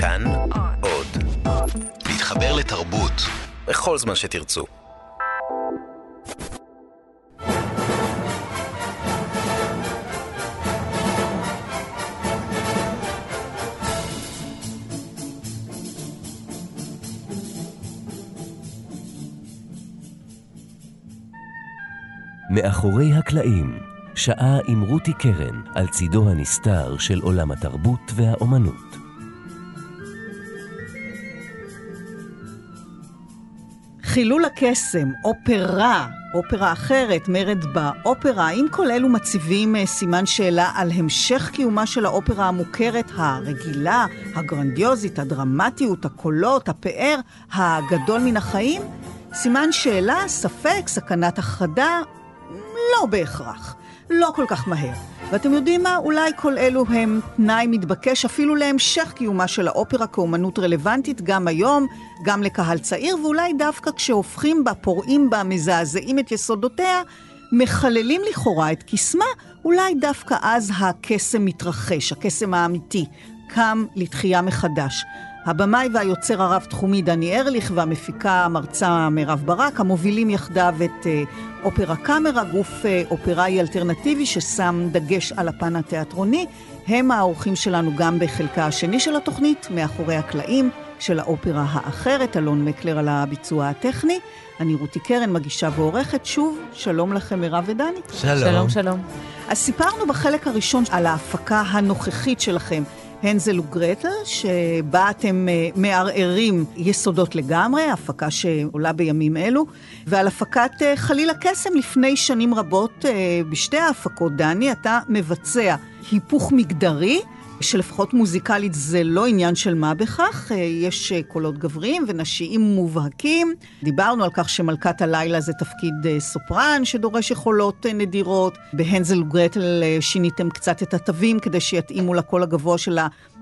כאן עוד. להתחבר לתרבות בכל זמן שתרצו. מאחורי הקלעים, שעה עם רותי קרן על צידו הנסתר של עולם התרבות והאומנות. חילול הקסם, אופרה, אופרה אחרת, מרד באופרה, האם כל אלו מציבים אה, סימן שאלה על המשך קיומה של האופרה המוכרת, הרגילה, הגרנדיוזית, הדרמטיות, הקולות, הפאר, הגדול מן החיים? סימן שאלה, ספק, סכנת החרדה? לא בהכרח. לא כל כך מהר. ואתם יודעים מה? אולי כל אלו הם תנאי מתבקש אפילו להמשך קיומה של האופרה כאומנות רלוונטית גם היום, גם לקהל צעיר, ואולי דווקא כשהופכים בה, פורעים בה, מזעזעים את יסודותיה, מחללים לכאורה את קסמה, אולי דווקא אז הקסם מתרחש, הקסם האמיתי, קם לתחייה מחדש. הבמאי והיוצר הרב-תחומי דני ארליך והמפיקה המרצה מירב ברק, המובילים יחדיו את אה, אופרה קאמרה, גוף אה, אופראי אלטרנטיבי ששם דגש על הפן התיאטרוני. הם האורחים שלנו גם בחלקה השני של התוכנית, מאחורי הקלעים של האופרה האחרת, אלון מקלר על הביצוע הטכני. אני רותי קרן, מגישה ועורכת. שוב, שלום לכם מירב ודני. שלום. שלום, שלום. אז סיפרנו בחלק הראשון על ההפקה הנוכחית שלכם. הנזל וגרטל, שבה אתם אה, מערערים יסודות לגמרי, הפקה שעולה בימים אלו, ועל הפקת אה, חליל הקסם לפני שנים רבות אה, בשתי ההפקות, דני, אתה מבצע היפוך מגדרי. שלפחות מוזיקלית זה לא עניין של מה בכך, יש קולות גבריים ונשיים מובהקים. דיברנו על כך שמלכת הלילה זה תפקיד סופרן שדורש יכולות נדירות. בהנזל וגרטל שיניתם קצת את התווים כדי שיתאימו לקול הגבוה של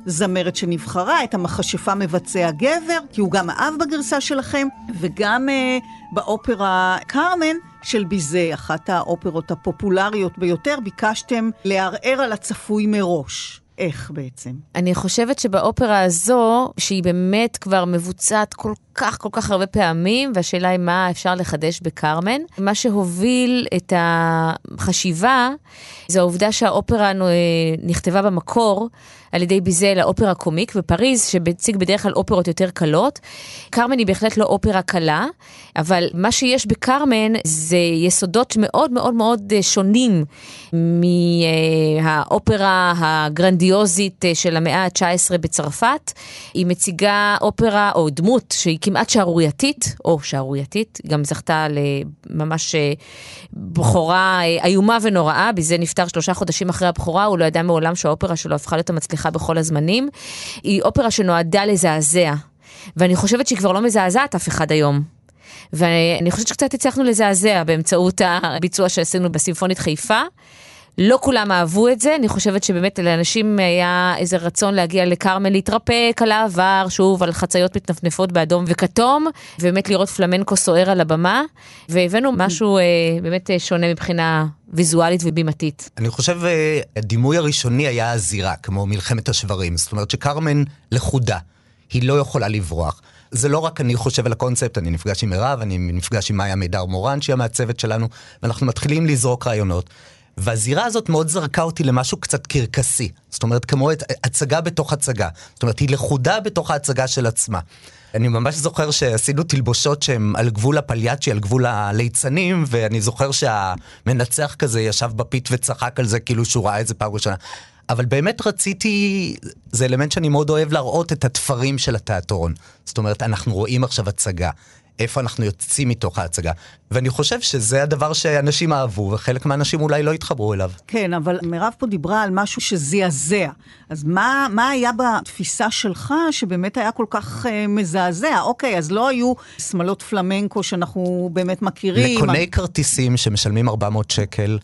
הזמרת שנבחרה, את המכשפה מבצע גבר, כי הוא גם האב בגרסה שלכם, וגם uh, באופרה קרמן של ביזה, אחת האופרות הפופולריות ביותר, ביקשתם לערער על הצפוי מראש. איך בעצם? אני חושבת שבאופרה הזו, שהיא באמת כבר מבוצעת כל כך כל כך הרבה פעמים, והשאלה היא מה אפשר לחדש בקרמן. מה שהוביל את החשיבה, זה העובדה שהאופרה נכתבה במקור על ידי ביזל, האופרה קומיק בפריז, שמציג בדרך כלל אופרות יותר קלות. קרמן היא בהחלט לא אופרה קלה, אבל מה שיש בקרמן זה יסודות מאוד מאוד מאוד שונים מהאופרה הגרנדיוזית של המאה ה-19 בצרפת. היא מציגה אופרה או דמות שהיא כמעט שערורייתית, או שערורייתית, גם זכתה לממש אה, בכורה אה, איומה ונוראה, בזה נפטר שלושה חודשים אחרי הבכורה, הוא לא ידע מעולם שהאופרה שלו הפכה להיות המצליחה בכל הזמנים. היא אופרה שנועדה לזעזע, ואני חושבת שהיא כבר לא מזעזעת אף אחד היום. ואני חושבת שקצת הצלחנו לזעזע באמצעות הביצוע שעשינו בסימפונית חיפה. לא כולם אהבו את זה, אני חושבת שבאמת לאנשים היה איזה רצון להגיע לכרמל, להתרפק על העבר, שוב, על חציות מתנפנפות באדום וכתום, ובאמת לראות פלמנקו סוער על הבמה, והבאנו משהו אה, באמת אה, שונה מבחינה ויזואלית ובימתית. אני חושב, אה, הדימוי הראשוני היה הזירה, כמו מלחמת השברים. זאת אומרת שכרמן לכודה, היא לא יכולה לברוח. זה לא רק אני חושב על הקונספט, אני נפגש עם מירב, אני נפגש עם מאיה מידר מורן, שהיא המעצבת שלנו, ואנחנו מתחילים לזרוק רעיונות. והזירה הזאת מאוד זרקה אותי למשהו קצת קרקסי. זאת אומרת, כמו את, הצגה בתוך הצגה. זאת אומרת, היא לכודה בתוך ההצגה של עצמה. אני ממש זוכר שעשינו תלבושות שהן על גבול הפליאצ'י, על גבול הליצנים, ואני זוכר שהמנצח כזה ישב בפית וצחק על זה כאילו שהוא ראה את זה פעם ראשונה. אבל באמת רציתי, זה אלמנט שאני מאוד אוהב להראות את התפרים של התיאטרון. זאת אומרת, אנחנו רואים עכשיו הצגה. איפה אנחנו יוצאים מתוך ההצגה. ואני חושב שזה הדבר שאנשים אהבו, וחלק מהאנשים אולי לא התחברו אליו. כן, אבל מירב פה דיברה על משהו שזעזע. אז מה, מה היה בתפיסה שלך שבאמת היה כל כך uh, מזעזע? אוקיי, אז לא היו שמלות פלמנקו שאנחנו באמת מכירים. לקוני כרטיסים שמשלמים 400 שקל.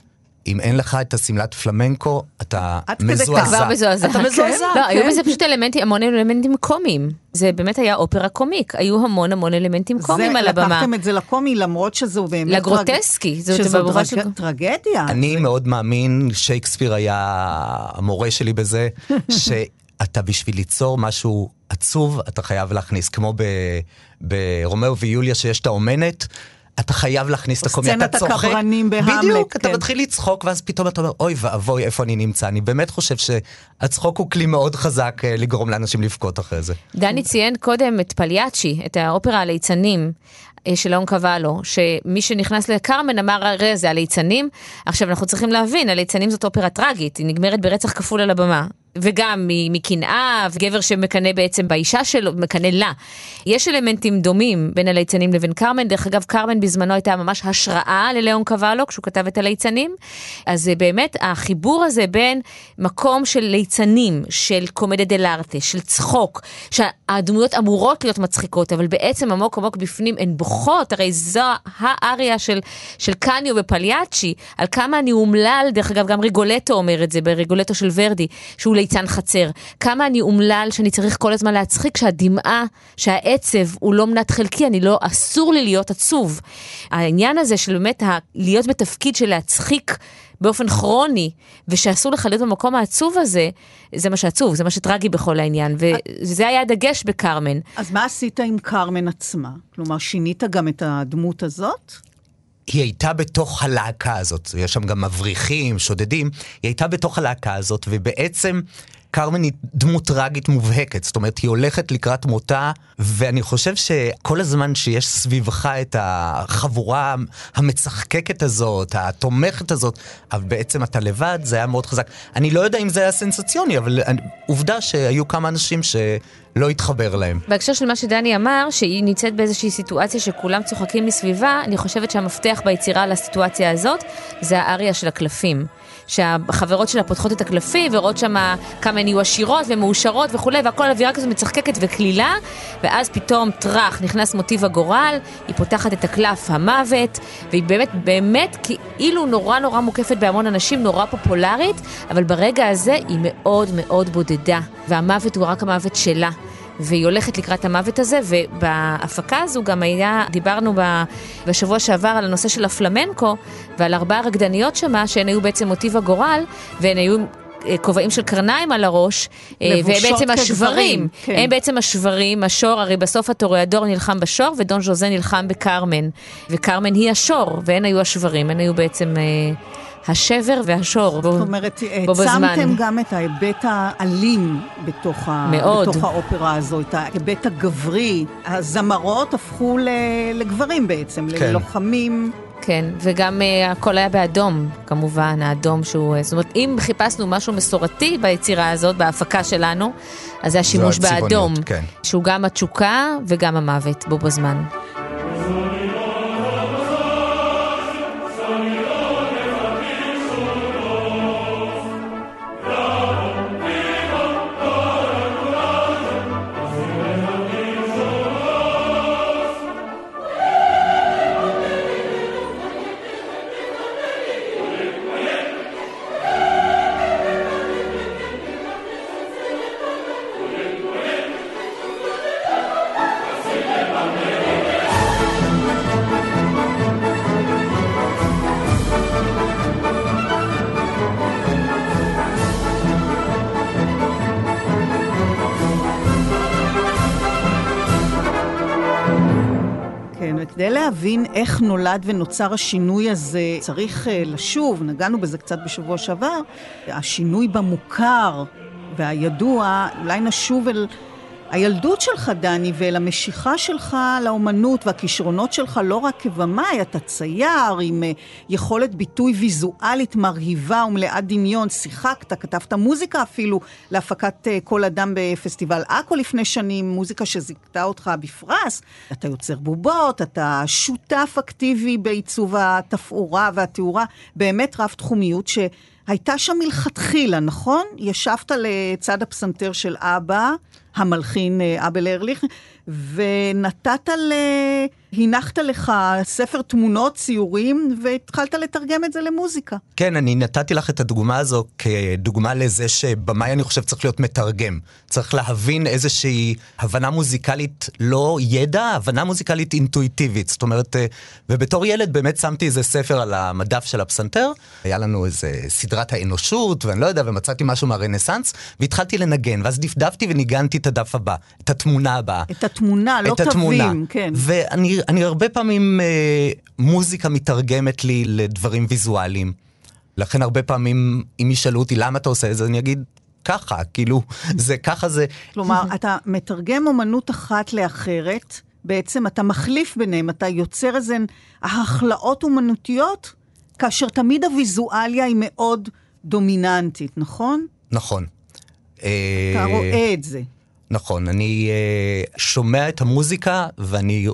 אם אין לך את השמלת פלמנקו, אתה מזועזע. אתה כבר מזועזע. אתה מזועזע, לא, היו בזה פשוט אלמנטים, המון אלמנטים קומיים. זה באמת היה אופרה קומיק, היו המון המון אלמנטים קומיים על הבמה. לקחתם את זה לקומי, למרות שזו באמת... לגרוטסקי. שזו טרגדיה. אני מאוד מאמין, שייקספיר היה המורה שלי בזה, אתה בשביל ליצור משהו עצוב, אתה חייב להכניס, כמו ברומאו ויוליה שיש את האומנת, אתה חייב להכניס את הקומי, אתה צוחק. סצנת הקברנים בהמלט, בדיוק, כן. אתה מתחיל לצחוק, ואז פתאום אתה אומר, אוי ואבוי, איפה אני נמצא? אני באמת חושב שהצחוק הוא כלי מאוד חזק אה, לגרום לאנשים לבכות אחרי זה. דני ציין קודם את פליאצ'י, את האופרה הליצנים. אה, של און קוואלו, שמי שנכנס לקרמן אמר, הרי זה הליצנים. עכשיו אנחנו צריכים להבין, הליצנים זאת אופרה טראגית, היא נגמרת ברצח כפול על הבמה. וגם מקנאה, וגבר שמקנא בעצם באישה שלו, מקנא לה. יש אלמנטים דומים בין הליצנים לבין קרמן, דרך אגב קרמן בזמנו הייתה ממש השראה ללאון קוואלו כשהוא כתב את הליצנים. אז באמת החיבור הזה בין מקום של ליצנים, של קומדיה דל ארטה, של צחוק, שהדמויות אמורות להיות מצחיקות, אבל בעצם עמוק עמוק בפנים הן בוכות, הרי זו האריה של, של קניו ופליאצ'י, על כמה אני אומלל, דרך אגב גם ריגולטו אומר את זה, בריגולטו של ורדי, שהוא ליצן חצר. כמה אני אומלל שאני צריך כל הזמן להצחיק, שהדמעה, שהעצב הוא לא מנת חלקי, אני לא, אסור לי להיות עצוב. העניין הזה של באמת ה- להיות בתפקיד של להצחיק באופן כרוני, ושאסור לך להיות במקום העצוב הזה, זה מה שעצוב, זה מה שטרגי בכל העניין, וזה היה הדגש בקרמן. אז מה עשית עם קרמן עצמה? כלומר, שינית גם את הדמות הזאת? היא הייתה בתוך הלהקה הזאת, יש שם גם מבריחים, שודדים, היא הייתה בתוך הלהקה הזאת, ובעצם קרמן היא דמות טראגית מובהקת, זאת אומרת, היא הולכת לקראת מותה, ואני חושב שכל הזמן שיש סביבך את החבורה המצחקקת הזאת, התומכת הזאת, אבל בעצם אתה לבד, זה היה מאוד חזק. אני לא יודע אם זה היה סנסציוני, אבל עובדה שהיו כמה אנשים ש... לא התחבר להם. בהקשר של מה שדני אמר, שהיא נמצאת באיזושהי סיטואציה שכולם צוחקים מסביבה, אני חושבת שהמפתח ביצירה לסיטואציה הזאת זה האריה של הקלפים. שהחברות שלה פותחות את הקלפים ורואות שם כמה הן יהיו עשירות ומאושרות וכולי, והכל אווירה כזו מצחקקת וקלילה, ואז פתאום טראח, נכנס מוטיב הגורל, היא פותחת את הקלף המוות, והיא באמת, באמת כאילו נורא נורא מוקפת בהמון אנשים, נורא פופולרית, אבל ברגע הזה היא מאוד מאוד בודדה, והמוות הוא רק המוות שלה. והיא הולכת לקראת המוות הזה, ובהפקה הזו גם היה, דיברנו בשבוע שעבר על הנושא של הפלמנקו, ועל ארבע רקדניות שמה, שהן היו בעצם מוטיב הגורל, והן היו אה, כובעים של קרניים על הראש, אה, והם בעצם השברים, כן. הם בעצם השברים, השור, הרי בסוף הטוריאדור נלחם בשור ודון ז'וזה נלחם בקרמן, וקרמן היא השור, והן היו השברים, הן היו בעצם... אה, השבר והשור בו, זאת אומרת, העצמתם גם את ההיבט האלים בתוך, מאוד. בתוך האופרה הזו, את ההיבט הגברי. הזמרות הפכו לגברים בעצם, כן. ללוחמים. כן, וגם uh, הכל היה באדום, כמובן, האדום שהוא... זאת אומרת, אם חיפשנו משהו מסורתי ביצירה הזאת, בהפקה שלנו, אז זה השימוש באדום, כן. שהוא גם התשוקה וגם המוות בו בזמן. איך נולד ונוצר השינוי הזה, צריך uh, לשוב, נגענו בזה קצת בשבוע שעבר, השינוי במוכר והידוע, אולי נשוב אל... הילדות שלך, דני, ואל המשיכה שלך לאומנות והכישרונות שלך לא רק כבמאי, אתה צייר עם uh, יכולת ביטוי ויזואלית מרהיבה ומלאת דמיון, שיחקת, כתבת מוזיקה אפילו להפקת uh, כל אדם בפסטיבל עכו לפני שנים, מוזיקה שזיכתה אותך בפרס, אתה יוצר בובות, אתה שותף אקטיבי בעיצוב התפאורה והתאורה, באמת רב תחומיות ש... הייתה שם מלכתחילה, נכון? ישבת לצד הפסנתר של אבא, המלחין אה, אבל ארליך, ונתת ל... הנחת לך ספר תמונות, ציורים, והתחלת לתרגם את זה למוזיקה. כן, אני נתתי לך את הדוגמה הזו כדוגמה לזה שבמאי אני חושב צריך להיות מתרגם. צריך להבין איזושהי הבנה מוזיקלית, לא ידע, הבנה מוזיקלית אינטואיטיבית. זאת אומרת, אה, ובתור ילד באמת שמתי איזה ספר על המדף של הפסנתר, היה לנו איזה סדרת האנושות, ואני לא יודע, ומצאתי משהו מהרנסאנס, והתחלתי לנגן, ואז דפדפתי וניגנתי את הדף הבא, את התמונה הבאה. את התמונה, לא תווים, כן. ואני אני הרבה פעמים, אה, מוזיקה מתרגמת לי לדברים ויזואליים. לכן הרבה פעמים, אם ישאלו אותי למה אתה עושה את זה, אני אגיד, ככה, כאילו, זה ככה זה. כלומר, אתה מתרגם אומנות אחת לאחרת, בעצם אתה מחליף ביניהם, אתה יוצר איזה הכלאות אומנותיות, כאשר תמיד הוויזואליה היא מאוד דומיננטית, נכון? נכון. אתה רואה את זה. נכון, אני uh, שומע את המוזיקה ואני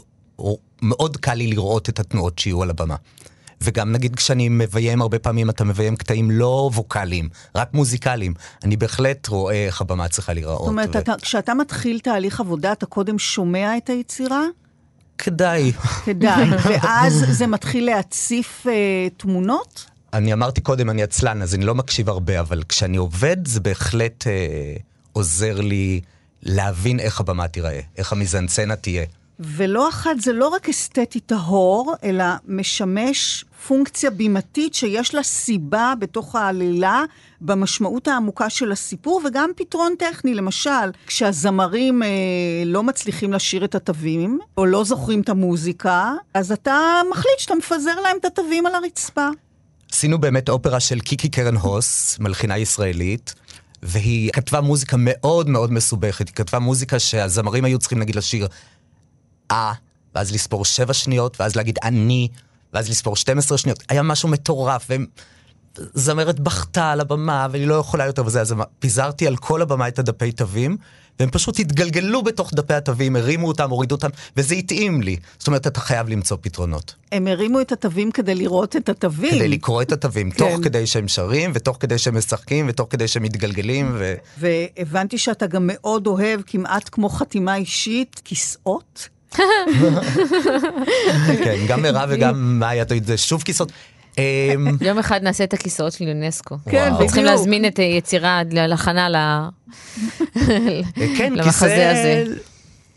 מאוד קל לי לראות את התנועות שיהיו על הבמה. וגם נגיד כשאני מביים, הרבה פעמים אתה מביים קטעים לא ווקאליים, רק מוזיקליים. אני בהחלט רואה איך הבמה צריכה להיראות. זאת אומרת, ו... אתה, כשאתה מתחיל תהליך עבודה, אתה קודם שומע את היצירה? כדאי. כדאי, ואז זה מתחיל להציף אה, תמונות? אני אמרתי קודם, אני עצלן, אז אני לא מקשיב הרבה, אבל כשאני עובד, זה בהחלט אה, עוזר לי להבין איך הבמה תיראה, איך המזנצנה תהיה. ולא אחת זה לא רק אסתטי טהור, אלא משמש פונקציה בימתית שיש לה סיבה בתוך העלילה, במשמעות העמוקה של הסיפור, וגם פתרון טכני. למשל, כשהזמרים אה, לא מצליחים לשיר את התווים, או לא זוכרים את המוזיקה, אז אתה מחליט שאתה מפזר להם את התווים על הרצפה. עשינו באמת אופרה של קיקי קרן הוס, מלחינה ישראלית. והיא כתבה מוזיקה מאוד מאוד מסובכת, היא כתבה מוזיקה שהזמרים היו צריכים נגיד לשיר אה, ואז לספור שבע שניות, ואז להגיד אני, ואז לספור 12 שניות. היה משהו מטורף, וזמרת בכתה על הבמה, ואני לא יכולה יותר וזה, אז פיזרתי על כל הבמה את הדפי תווים, והם פשוט התגלגלו בתוך דפי התווים, הרימו אותם, הורידו אותם, וזה התאים לי. זאת אומרת, אתה חייב למצוא פתרונות. הם הרימו את התווים כדי לראות את התווים. כדי לקרוא את התווים, כן. תוך כדי שהם שרים, ותוך כדי שהם משחקים, ותוך כדי שהם מתגלגלים. ו... והבנתי שאתה גם מאוד אוהב, כמעט כמו חתימה אישית, כיסאות. כן, גם מירב וגם מאיה, זה שוב כיסאות. אמ, יום אחד נעשה את הכיסאות של יונסקו. כן, בדיוק. צריכים להזמין את יצירה להכנה כן, למחזה הזה.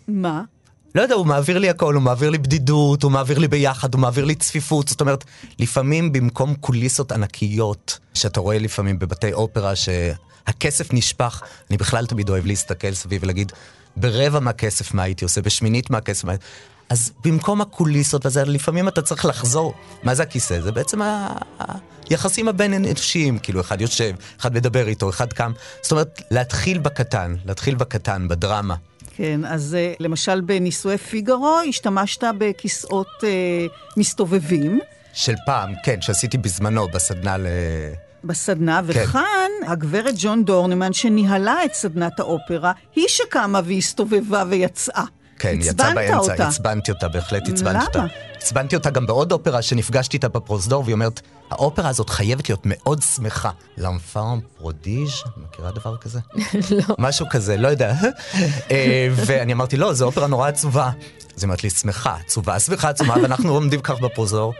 מה? לא יודע, הוא מעביר לי הכל, הוא מעביר לי בדידות, הוא מעביר לי ביחד, הוא מעביר לי צפיפות. זאת אומרת, לפעמים במקום קוליסות ענקיות, שאתה רואה לפעמים בבתי אופרה, שהכסף נשפך, אני בכלל תמיד אוהב להסתכל סביב ולהגיד, ברבע מהכסף מה הייתי עושה, בשמינית מהכסף מה... אז במקום הקוליסות וזה, לפעמים אתה צריך לחזור. מה זה הכיסא? זה בעצם היחסים הבין-אנושיים, כאילו, אחד יושב, אחד מדבר איתו, אחד קם. זאת אומרת, להתחיל בקטן, להתחיל בקטן, בדרמה. כן, אז אה, למשל בנישואי פיגארו השתמשת בכיסאות אה, מסתובבים. של פעם, כן, שעשיתי בזמנו בסדנה ל... בסדנה, כן. וכאן הגברת ג'ואן דורנמן, שניהלה את סדנת האופרה, היא שקמה והסתובבה ויצאה. כן, יצאה באמצע, עצבנתי אותה, בהחלט עצבנתי אותה. עצבנתי אותה גם בעוד אופרה שנפגשתי איתה בפרוזדור, והיא אומרת, האופרה הזאת חייבת להיות מאוד שמחה. L'enfant prodigue, מכירה דבר כזה? לא. משהו כזה, לא יודע. אה, ואני אמרתי, לא, זו אופרה נורא עצובה. אז היא אומרת לי, שמחה, עצובה, שמחה, עצובה, ואנחנו עומדים כך בפרוזדור.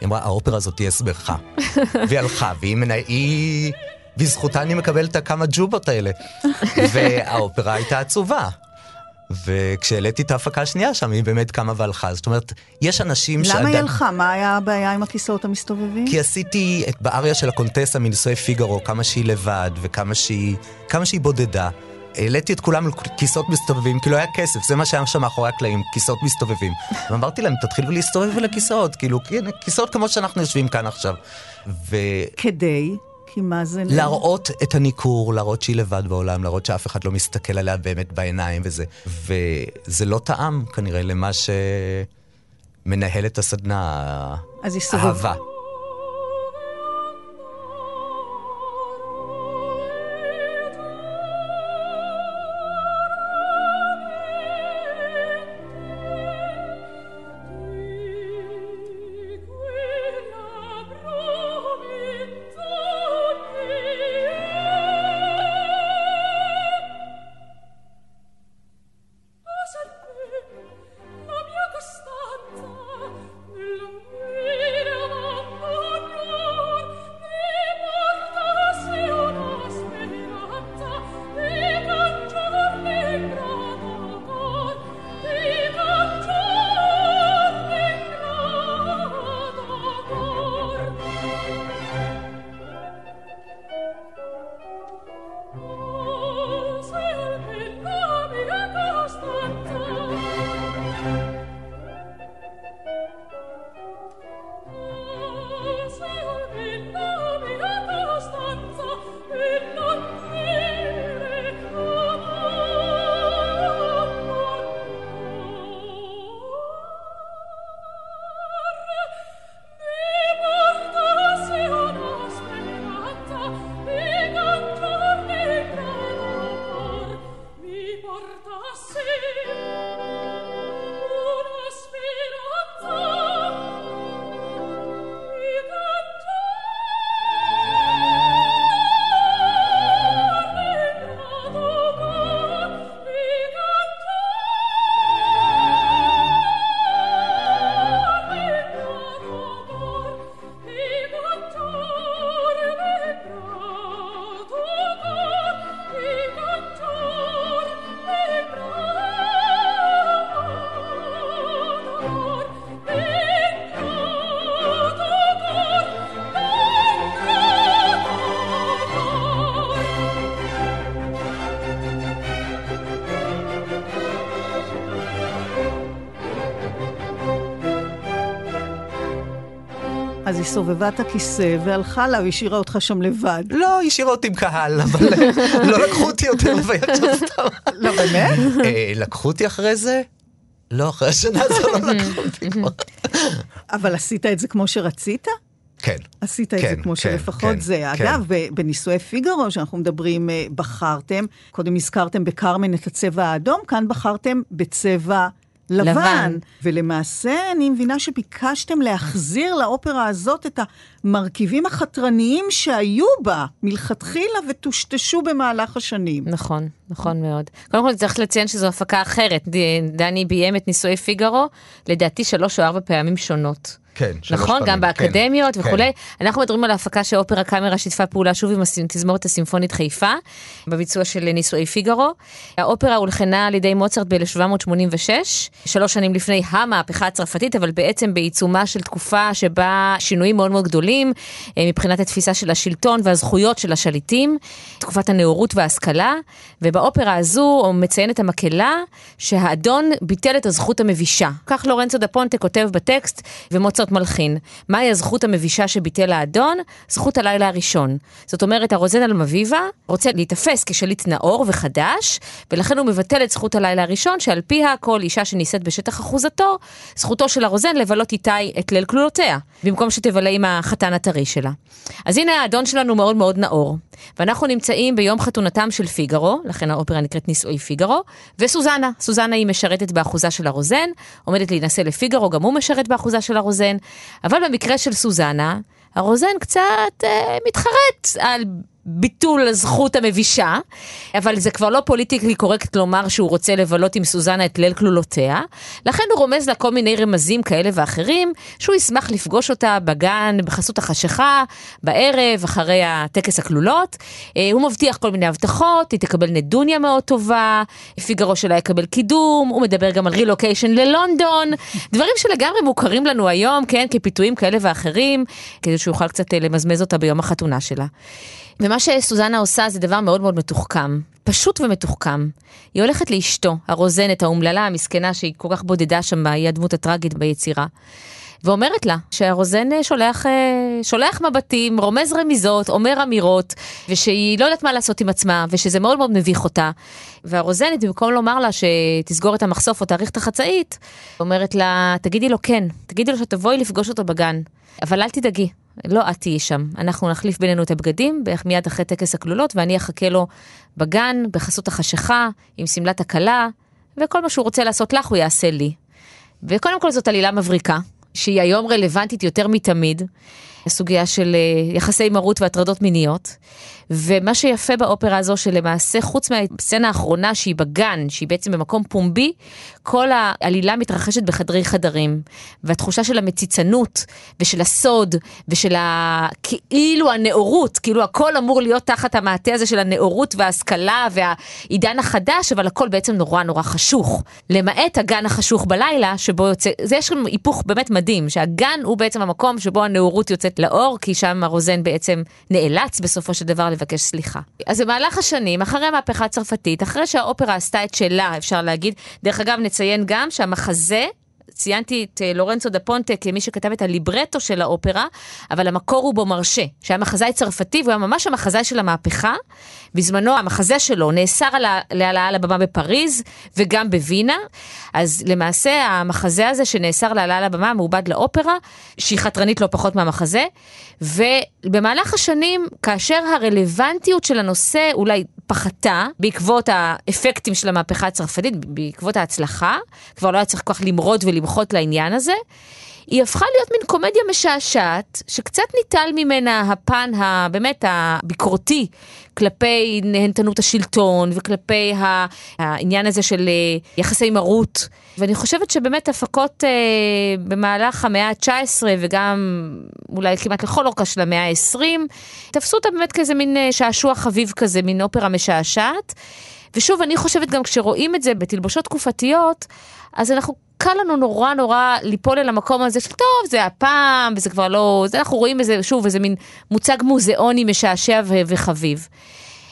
היא אמרה, האופרה הזאת תהיה שמחה. והיא הלכה, והיא מנה... היא... בזכותה אני מקבל את הכמה ג'ובות האלה. והאופרה הייתה עצובה. וכשהעליתי את ההפקה השנייה שם, היא באמת קמה והלכה. זאת אומרת, יש אנשים שעדיין... למה היא הלכה? מה היה הבעיה עם הכיסאות המסתובבים? כי עשיתי את באריה של הקונטסה מנישואי פיגארו, כמה שהיא לבד וכמה שהיא, כמה שהיא בודדה. העליתי את כולם לכיסאות מסתובבים, כי לא היה כסף, זה מה שהיה שם מאחורי הקלעים, כיסאות מסתובבים. ואמרתי להם, תתחילו להסתובב על הכיסאות, כאילו, כיסאות כמו שאנחנו יושבים כאן עכשיו. ו... כדי? כי מה זה... להראות את הניכור, להראות שהיא לבד בעולם, להראות שאף אחד לא מסתכל עליה באמת בעיניים וזה. וזה לא טעם כנראה למה שמנהל את הסדנה, אהבה. אז היא סובבה את הכיסא והלכה לה והשאירה אותך שם לבד. לא, השאירה אותי עם קהל, אבל לא לקחו אותי יותר לוויית של סתם. לא, באמת? אה, לקחו אותי אחרי זה? לא, אחרי השנה הזו לא לקחו אותי כבר. אבל עשית את זה כמו שרצית? כן. עשית את כן, זה כמו כן, שלפחות כן, זה. כן. אגב, בנישואי פיגארו, שאנחנו מדברים, אה, בחרתם, קודם הזכרתם בקרמן את הצבע האדום, כאן בחרתם בצבע לבן. לבן. ולמעשה, אני מבינה שביקשתם להחזיר לאופרה הזאת את המרכיבים החתרניים שהיו בה מלכתחילה וטושטשו במהלך השנים. נכון, נכון מאוד. קודם כל צריך לציין שזו הפקה אחרת. דני ביים את נישואי פיגארו, לדעתי שלוש או ארבע פעמים שונות. כן, שלוש נכון, פעמים, גם באקדמיות כן, וכולי. כן. אנחנו מדברים על ההפקה שאופרה קאמרה שיתפה פעולה שוב עם התזמורת הסימפונית חיפה, בביצוע של נישואי פיגארו. האופרה הולחנה על ידי מוצרט ב-1786, שלוש שנים לפני המהפכה הצרפתית, אבל בעצם בעיצומה של תקופה שבה שינויים מאוד מאוד גדולים אה, מבחינת התפיסה של השלטון והזכויות של השליטים, תקופת הנאורות וההשכלה, ובאופרה הזו מציינת המקהלה שהאדון ביטל את הזכות המבישה. כך לורנצו דה פונטה כותב בטקסט, ומוצרט מלחין. מהי הזכות המבישה שביטל האדון? זכות הלילה הראשון. זאת אומרת, הרוזן אלמביבה רוצה להיתפס כשליט נאור וחדש, ולכן הוא מבטל את זכות הלילה הראשון, שעל פיה כל אישה שנישאת בשטח אחוזתו, זכותו של הרוזן לבלות איתה את ליל כלולותיה, במקום שתבלה עם החתן הטרי שלה. אז הנה האדון שלנו מאוד מאוד נאור, ואנחנו נמצאים ביום חתונתם של פיגארו, לכן האופרה נקראת נישואי פיגארו, וסוזנה, סוזנה היא משרתת באחוזה של הרוזן, עומדת להינשא לפיגארו, גם הוא משרת באחוזה של הרוזן, אבל במקרה של סוזנה, הרוזן קצת אה, מתחרט על ביטול הזכות המבישה, אבל זה כבר לא politically correct לומר שהוא רוצה לבלות עם סוזנה את ליל כלולותיה, לכן הוא רומז לה כל מיני רמזים כאלה ואחרים, שהוא ישמח לפגוש אותה בגן, בחסות החשיכה, בערב, אחרי הטקס הכלולות. אה, הוא מבטיח כל מיני הבטחות, היא תקבל נדוניה מאוד טובה, פיגארו שלה יקבל קידום, הוא מדבר גם על רילוקיישן ללונדון, דברים שלגמרי מוכרים לנו היום, כן, כפיתויים כאלה ואחרים, כדי שהוא יוכל קצת אה, למזמז אותה ביום החתונה שלה. ומה שסוזנה עושה זה דבר מאוד מאוד מתוחכם, פשוט ומתוחכם. היא הולכת לאשתו, הרוזנת, האומללה, המסכנה, שהיא כל כך בודדה שם, היא הדמות הטראגית ביצירה. ואומרת לה שהרוזן אה, שולח, אה, שולח מבטים, רומז רמיזות, אומר אמירות, ושהיא לא יודעת מה לעשות עם עצמה, ושזה מאוד מאוד מביך אותה. והרוזנת, במקום לומר לה שתסגור את המחשוף או תאריך את החצאית, אומרת לה, תגידי לו כן, תגידי לו שתבואי לפגוש אותו בגן, אבל אל תדאגי, לא את תהיי שם. אנחנו נחליף בינינו את הבגדים, בערך מיד אחרי טקס הכלולות, ואני אחכה לו בגן, בחסות החשיכה, עם שמלת הכלה, וכל מה שהוא רוצה לעשות לך, הוא יעשה לי. וקודם כל זאת עלילה מבריקה, שהיא היום רלוונטית יותר מתמיד, הסוגיה של אה, יחסי מרות והטרדות מיניות. ומה שיפה באופרה הזו, שלמעשה חוץ מהסצנה האחרונה שהיא בגן, שהיא בעצם במקום פומבי, כל העלילה מתרחשת בחדרי חדרים. והתחושה של המציצנות, ושל הסוד, ושל ה... כאילו הנאורות, כאילו הכל אמור להיות תחת המעטה הזה של הנאורות וההשכלה והעידן החדש, אבל הכל בעצם נורא נורא חשוך. למעט הגן החשוך בלילה, שבו יוצא... זה יש שם היפוך באמת מדהים, שהגן הוא בעצם המקום שבו הנאורות יוצאת לאור, כי שם הרוזן בעצם נאלץ בסופו של דבר לבקש סליחה. אז במהלך השנים, אחרי המהפכה הצרפתית, אחרי שהאופרה עשתה את שלה, אפשר להגיד, דרך אגב נציין גם שהמחזה ציינתי את אה, לורנצו דה פונטה כמי שכתב את הליברטו של האופרה, אבל המקור הוא בו מרשה, שהיה מחזאי צרפתי והוא היה ממש המחזאי של המהפכה. בזמנו המחזה שלו נאסר על להעלאה לבמה בפריז וגם בווינה, אז למעשה המחזה הזה שנאסר להעלאה לבמה מעובד לאופרה, שהיא חתרנית לא פחות מהמחזה, ובמהלך השנים, כאשר הרלוונטיות של הנושא אולי פחתה בעקבות האפקטים של המהפכה הצרפתית, בעקבות ההצלחה, כבר לא היה צריך כל כך למרוד ולמחות לעניין הזה. היא הפכה להיות מין קומדיה משעשעת, שקצת ניטל ממנה הפן הבאמת הביקורתי כלפי נהנתנות השלטון וכלפי העניין הזה של אה, יחסי מרות. ואני חושבת שבאמת הפקות אה, במהלך המאה ה-19 וגם אולי כמעט לכל אורכה של המאה ה-20, תפסו אותה באמת כאיזה מין אה, שעשוע חביב כזה, מין אופרה משעשעת. ושוב, אני חושבת גם כשרואים את זה בתלבושות תקופתיות, אז אנחנו, קל לנו נורא נורא ליפול אל המקום הזה של טוב, זה הפעם, וזה כבר לא, זה אנחנו רואים איזה, שוב, איזה מין מוצג מוזיאוני משעשע ו- וחביב.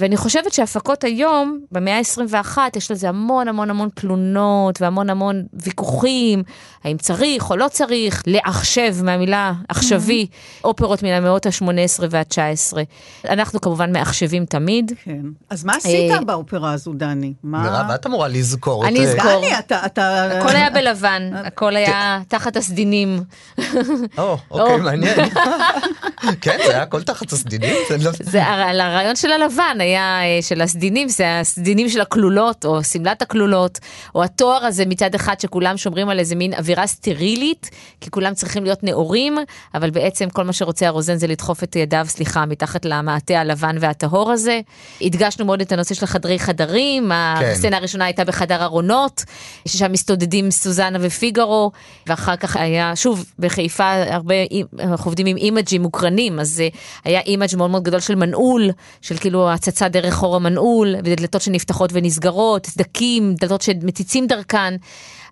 ואני חושבת שהפקות היום, במאה ה-21, יש לזה המון המון המון תלונות והמון המון ויכוחים, האם צריך או לא צריך לעכשיו מהמילה עכשווי, אופרות מן המאות ה-18 וה-19. אנחנו כמובן מעכשווים תמיד. כן. אז מה עשית אה, באופרה הזו, דני? מה... מירב, את אמורה לזכור. אני אזכור. דני, אתה... אתה... הכל היה בלבן, הכל היה תחת הסדינים. או, אוקיי, או. מעניין. כן, זה היה הכל תחת הסדינים? זה לא- הר- הרעיון של הלבן היה, אה, של הסדינים, זה הסדינים של הכלולות, או שמלת הכלולות, או הטוהר הזה מצד אחד שכולם שומרים על איזה מין אווירה סטרילית, כי כולם צריכים להיות נאורים, אבל בעצם כל מה שרוצה הרוזן זה לדחוף את ידיו, סליחה, מתחת למעטה הלבן והטהור הזה. הדגשנו מאוד את הנושא של החדרי חדרים, כן. הסצנה הראשונה הייתה בחדר ארונות, ששם מסתודדים סוזנה ופיגארו, ואחר כך היה, שוב, בחיפה הרבה, אנחנו עובדים עם אימג'ים מוקרנים, אז אה, היה image מאוד מאוד גדול של מנעול, של כאילו הצצה דרך חור המנעול, ודלתות שנפתחות ונסגרות, סדקים, דלתות שמציצים דרכן.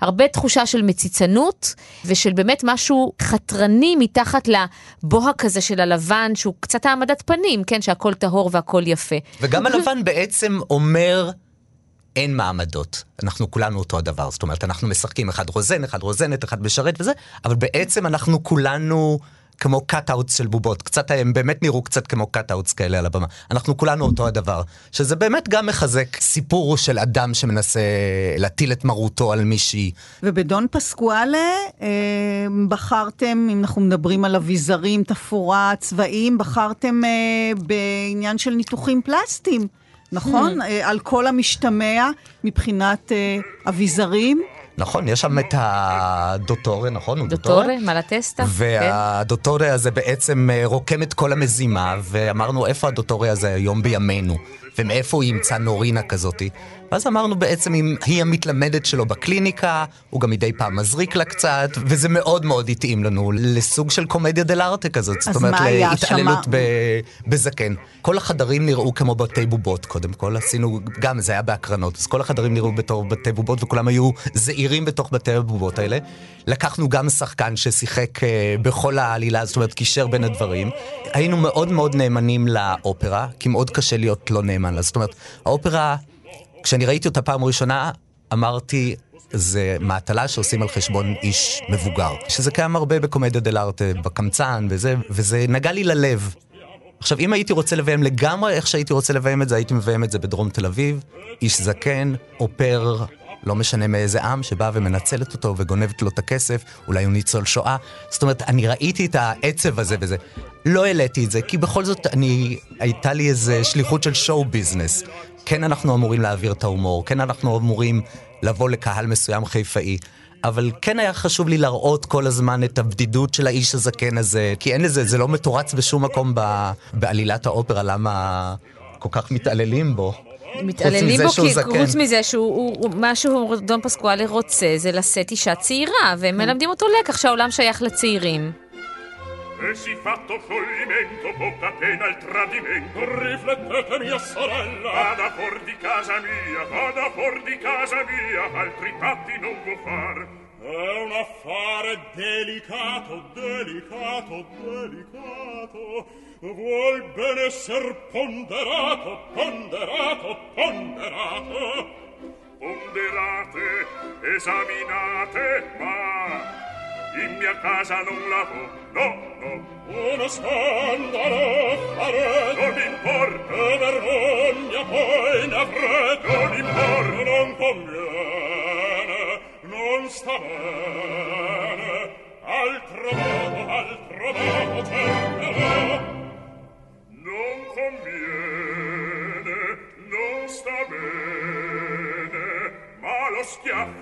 הרבה תחושה של מציצנות ושל באמת משהו חתרני מתחת לבוהק הזה של הלבן שהוא קצת העמדת פנים, כן, שהכל טהור והכל יפה. וגם הלבן בעצם אומר, אין מעמדות. אנחנו כולנו אותו הדבר. זאת אומרת, אנחנו משחקים אחד רוזן, אחד רוזנת, אחד משרת וזה, אבל בעצם אנחנו כולנו... כמו cut-outs של בובות, קצת, הם באמת נראו קצת כמו cut-outs כאלה על הבמה. אנחנו כולנו אותו הדבר, שזה באמת גם מחזק סיפור של אדם שמנסה להטיל את מרותו על מישהי. ובדון פסקואלה אה, בחרתם, אם אנחנו מדברים על אביזרים, תפאורה, צבעים, בחרתם אה, בעניין של ניתוחים פלסטיים, נכון? אה, על כל המשתמע מבחינת אה, אביזרים. נכון, יש שם את הדוטורה, נכון? הוא דוטורה? דוטורה, מלטסטה, כן. והדוטורה הזה בעצם אה, רוקם את כל המזימה, ואמרנו איפה הדוטורה הזה היום בימינו, ומאיפה הוא ימצא נורינה כזאתי. ואז אמרנו בעצם אם היא המתלמדת שלו בקליניקה, הוא גם מדי פעם מזריק לה קצת, וזה מאוד מאוד התאים לנו לסוג של קומדיה דל ארטה כזאת. זאת אומרת, להתעללות שמה? ב- בזקן. כל החדרים נראו כמו בתי בובות, קודם כל. עשינו, גם זה היה בהקרנות, אז כל החדרים נראו בתור בתי בובות, וכולם היו זעירים בתוך בתי הבובות האלה. לקחנו גם שחקן ששיחק אה, בכל העלילה, זאת אומרת, קישר בין הדברים. היינו מאוד מאוד נאמנים לאופרה, כי מאוד קשה להיות לא נאמן לה. זאת אומרת, האופרה, כשאני ראיתי אותה פעם ראשונה, אמרתי, זה מעטלה שעושים על חשבון איש מבוגר. שזה קיים הרבה בקומדיה דל ארטה, בקמצן וזה, וזה נגע לי ללב. עכשיו, אם הייתי רוצה לביים לגמרי איך שהייתי רוצה לביים את זה, הייתי מביים את זה בדרום תל אביב, איש זקן, אופר, לא משנה מאיזה עם, שבאה ומנצלת אותו וגונבת לו את הכסף, אולי הוא ניצול שואה. זאת אומרת, אני ראיתי את העצב הזה וזה. לא העליתי את זה, כי בכל זאת, אני, הייתה לי איזה שליחות של שואו ביזנס. כן, אנחנו אמורים להעביר את ההומור, כן, אנחנו אמורים לבוא לקהל מסוים חיפאי. אבל כן היה חשוב לי להראות כל הזמן את הבדידות של האיש הזקן הזה, כי אין לזה, זה לא מתורץ בשום מקום ב, בעלילת האופרה, למה כל כך מתעללים בו. מתעללים בו, כי זקן. חוץ מזה שהוא, הוא- הוא- מה שהוא דון פסקואלי רוצה זה לשאת אישה צעירה, והם מלמדים אותו לקח שהעולם שייך לצעירים. E si fatto scioglimento, poca pena il tradimento. Riflettete, mia sorella. Vada fuor di casa mia, vada fuor di casa mia, altri patti non può far. È un affare delicato, delicato, delicato. vuol bene esser ponderato, ponderato, ponderato. Ponderate, esaminate, ma in mia casa non lavo, no, no. Uno scandalo farete, non importa, e vergogna poi ne avrete, non importa, non conviene, non sta bene, altro modo, altro modo cercherò, schiaffo.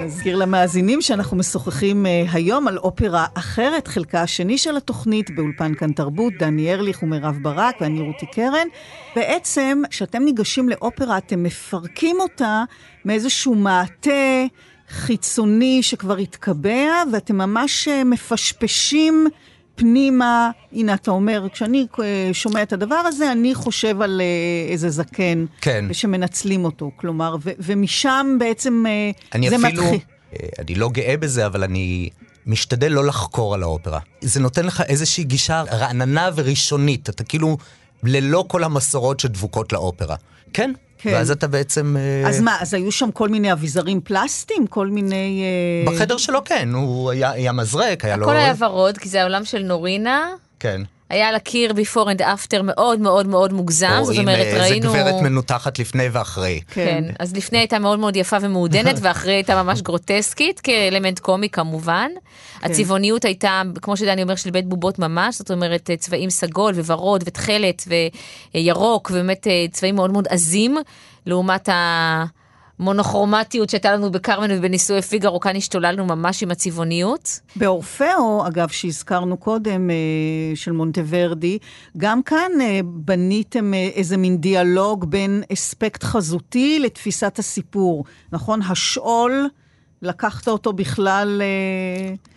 נזכיר למאזינים שאנחנו משוחחים אה, היום על אופרה אחרת, חלקה השני של התוכנית, באולפן כאן תרבות, דני ארליך ומירב ברק ואני רותי קרן. בעצם, כשאתם ניגשים לאופרה, אתם מפרקים אותה מאיזשהו מעטה חיצוני שכבר התקבע, ואתם ממש אה, מפשפשים פנימה. הנה, אתה אומר, כשאני אה, שומע את הדבר הזה, אני חושב על אה, איזה זקן. כן. ושמנצלים אותו, כלומר, ו- ומשם בעצם אה, אני זה אפילו, מתחיל. אני לא גאה בזה, אבל אני משתדל לא לחקור על האופרה. זה נותן לך איזושהי גישה רעננה וראשונית. אתה כאילו ללא כל המסורות שדבוקות לאופרה. כן, כן. ואז אתה בעצם... אה, אז מה, אז היו שם כל מיני אביזרים פלסטיים? כל מיני... אה, בחדר שלו כן, הוא היה, היה מזרק, היה לו... הכל היה ורוד, כי זה העולם של נורינה. כן. היה על הקיר before and after מאוד מאוד מאוד מוגזם, זאת אומרת, איזה ראינו... גברת מנותחת לפני ואחרי. כן, אז לפני הייתה מאוד מאוד יפה ומעודנת, ואחרי הייתה ממש גרוטסקית, כאלמנט קומי כמובן. כן. הצבעוניות הייתה, כמו שדני אומר, של בית בובות ממש, זאת אומרת, צבעים סגול וורוד ותכלת וירוק, ובאמת אה, צבעים מאוד מאוד עזים, לעומת המונוכרומטיות שהייתה לנו בקרמן ובנישואי פיגארו, כאן השתוללנו ממש עם הצבעוניות. באורפאו, אגב, שהזכרנו קודם, אה, של מונטוורדי, גם כאן אה, בניתם אה, איזה מין דיאלוג בין אספקט חזותי לתפיסת הסיפור. נכון? השאול, לקחת אותו בכלל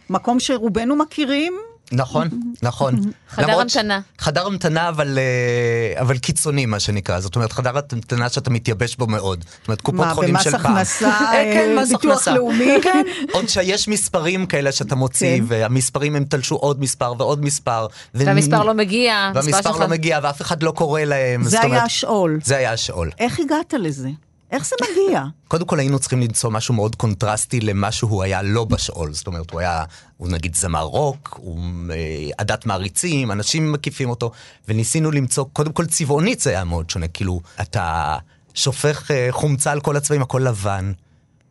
מקום שרובנו מכירים, נכון, נכון. חדר המתנה. חדר המתנה, אבל, אה, אבל קיצוני, מה שנקרא. זאת אומרת, חדר המתנה שאתה מתייבש בו מאוד. זאת אומרת, קופות מה, חולים במס של פעם. הכנסה, אה, כן, אה, ביטוח. לאומי? כן. עוד שיש מספרים כאלה שאתה מוציא, כן. והמספרים הם תלשו עוד מספר ועוד מספר. ו- והמספר לא מגיע. והמספר לא מגיע, ואף אחד לא קורא להם. זה היה השאול. זה היה השאול. איך הגעת לזה? איך זה מגיע? קודם כל היינו צריכים למצוא משהו מאוד קונטרסטי למה שהוא היה לא בשאול. זאת אומרת, הוא היה, הוא נגיד זמר רוק, הוא אה, עדת מעריצים, אנשים מקיפים אותו, וניסינו למצוא, קודם כל צבעונית זה היה מאוד שונה, כאילו, אתה שופך אה, חומצה על כל הצבעים, הכל לבן.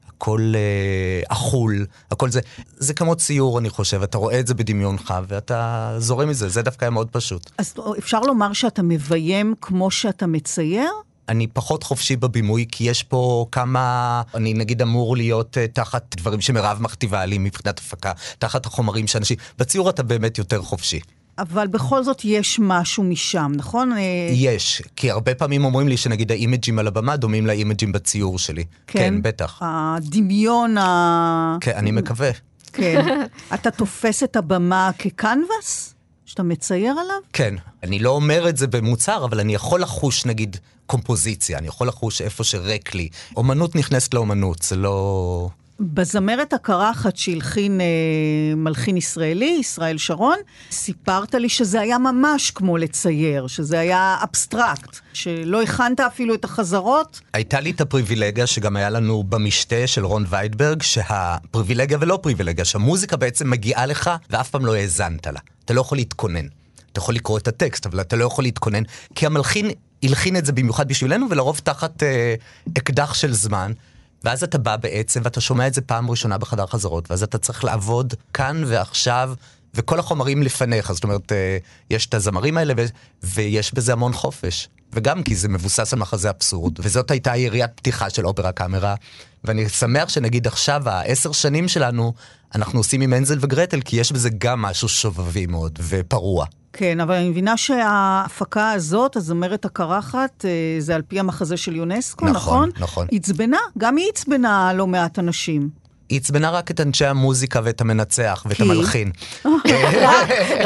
הכל אה, אכול, הכל זה, זה כמו ציור אני חושב, אתה רואה את זה בדמיונך ואתה זורם מזה, זה דווקא היה מאוד פשוט. אז אפשר לומר שאתה מביים כמו שאתה מצייר? אני פחות חופשי בבימוי, כי יש פה כמה, אני נגיד אמור להיות uh, תחת דברים שמירב מכתיבה לי מבחינת הפקה, תחת החומרים שאנשים, בציור אתה באמת יותר חופשי. אבל בכל זאת יש משהו משם, נכון? אה, יש, כי הרבה פעמים אומרים לי שנגיד האימג'ים על הבמה דומים לאימג'ים בציור שלי. כן, בטח. הדמיון ה... כן, אני מקווה. כן. אתה תופס את הבמה כקנבס? שאתה מצייר עליו? כן, אני לא אומר את זה במוצהר, אבל אני יכול לחוש נגיד קומפוזיציה, אני יכול לחוש איפה שריק לי. אומנות נכנסת לאומנות, זה לא... בזמרת הקרחת שהלחין אה, מלחין ישראלי, ישראל שרון, סיפרת לי שזה היה ממש כמו לצייר, שזה היה אבסטרקט, שלא הכנת אפילו את החזרות. הייתה לי את הפריבילגיה שגם היה לנו במשתה של רון ויידברג, שהפריבילגיה ולא פריבילגיה, שהמוזיקה בעצם מגיעה לך ואף פעם לא האזנת לה. אתה לא יכול להתכונן. אתה יכול לקרוא את הטקסט, אבל אתה לא יכול להתכונן, כי המלחין הלחין את זה במיוחד בשבילנו, ולרוב תחת אה, אקדח של זמן. ואז אתה בא בעצם, ואתה שומע את זה פעם ראשונה בחדר חזרות, ואז אתה צריך לעבוד כאן ועכשיו, וכל החומרים לפניך. זאת אומרת, אה, יש את הזמרים האלה, ו- ויש בזה המון חופש. וגם כי זה מבוסס על מחזה אבסורד, וזאת הייתה יריית פתיחה של אופרה קאמרה. ואני שמח שנגיד עכשיו, העשר שנים שלנו, אנחנו עושים עם הנזל וגרטל, כי יש בזה גם משהו שובבי מאוד ופרוע. כן, אבל אני מבינה שההפקה הזאת, הזמרת הקרחת, אה, זה על פי המחזה של יונסקו, נכון, נכון? נכון. עצבנה, גם היא עצבנה לא מעט אנשים. היא עצבנה רק את אנשי המוזיקה ואת המנצח ואת? המלחין.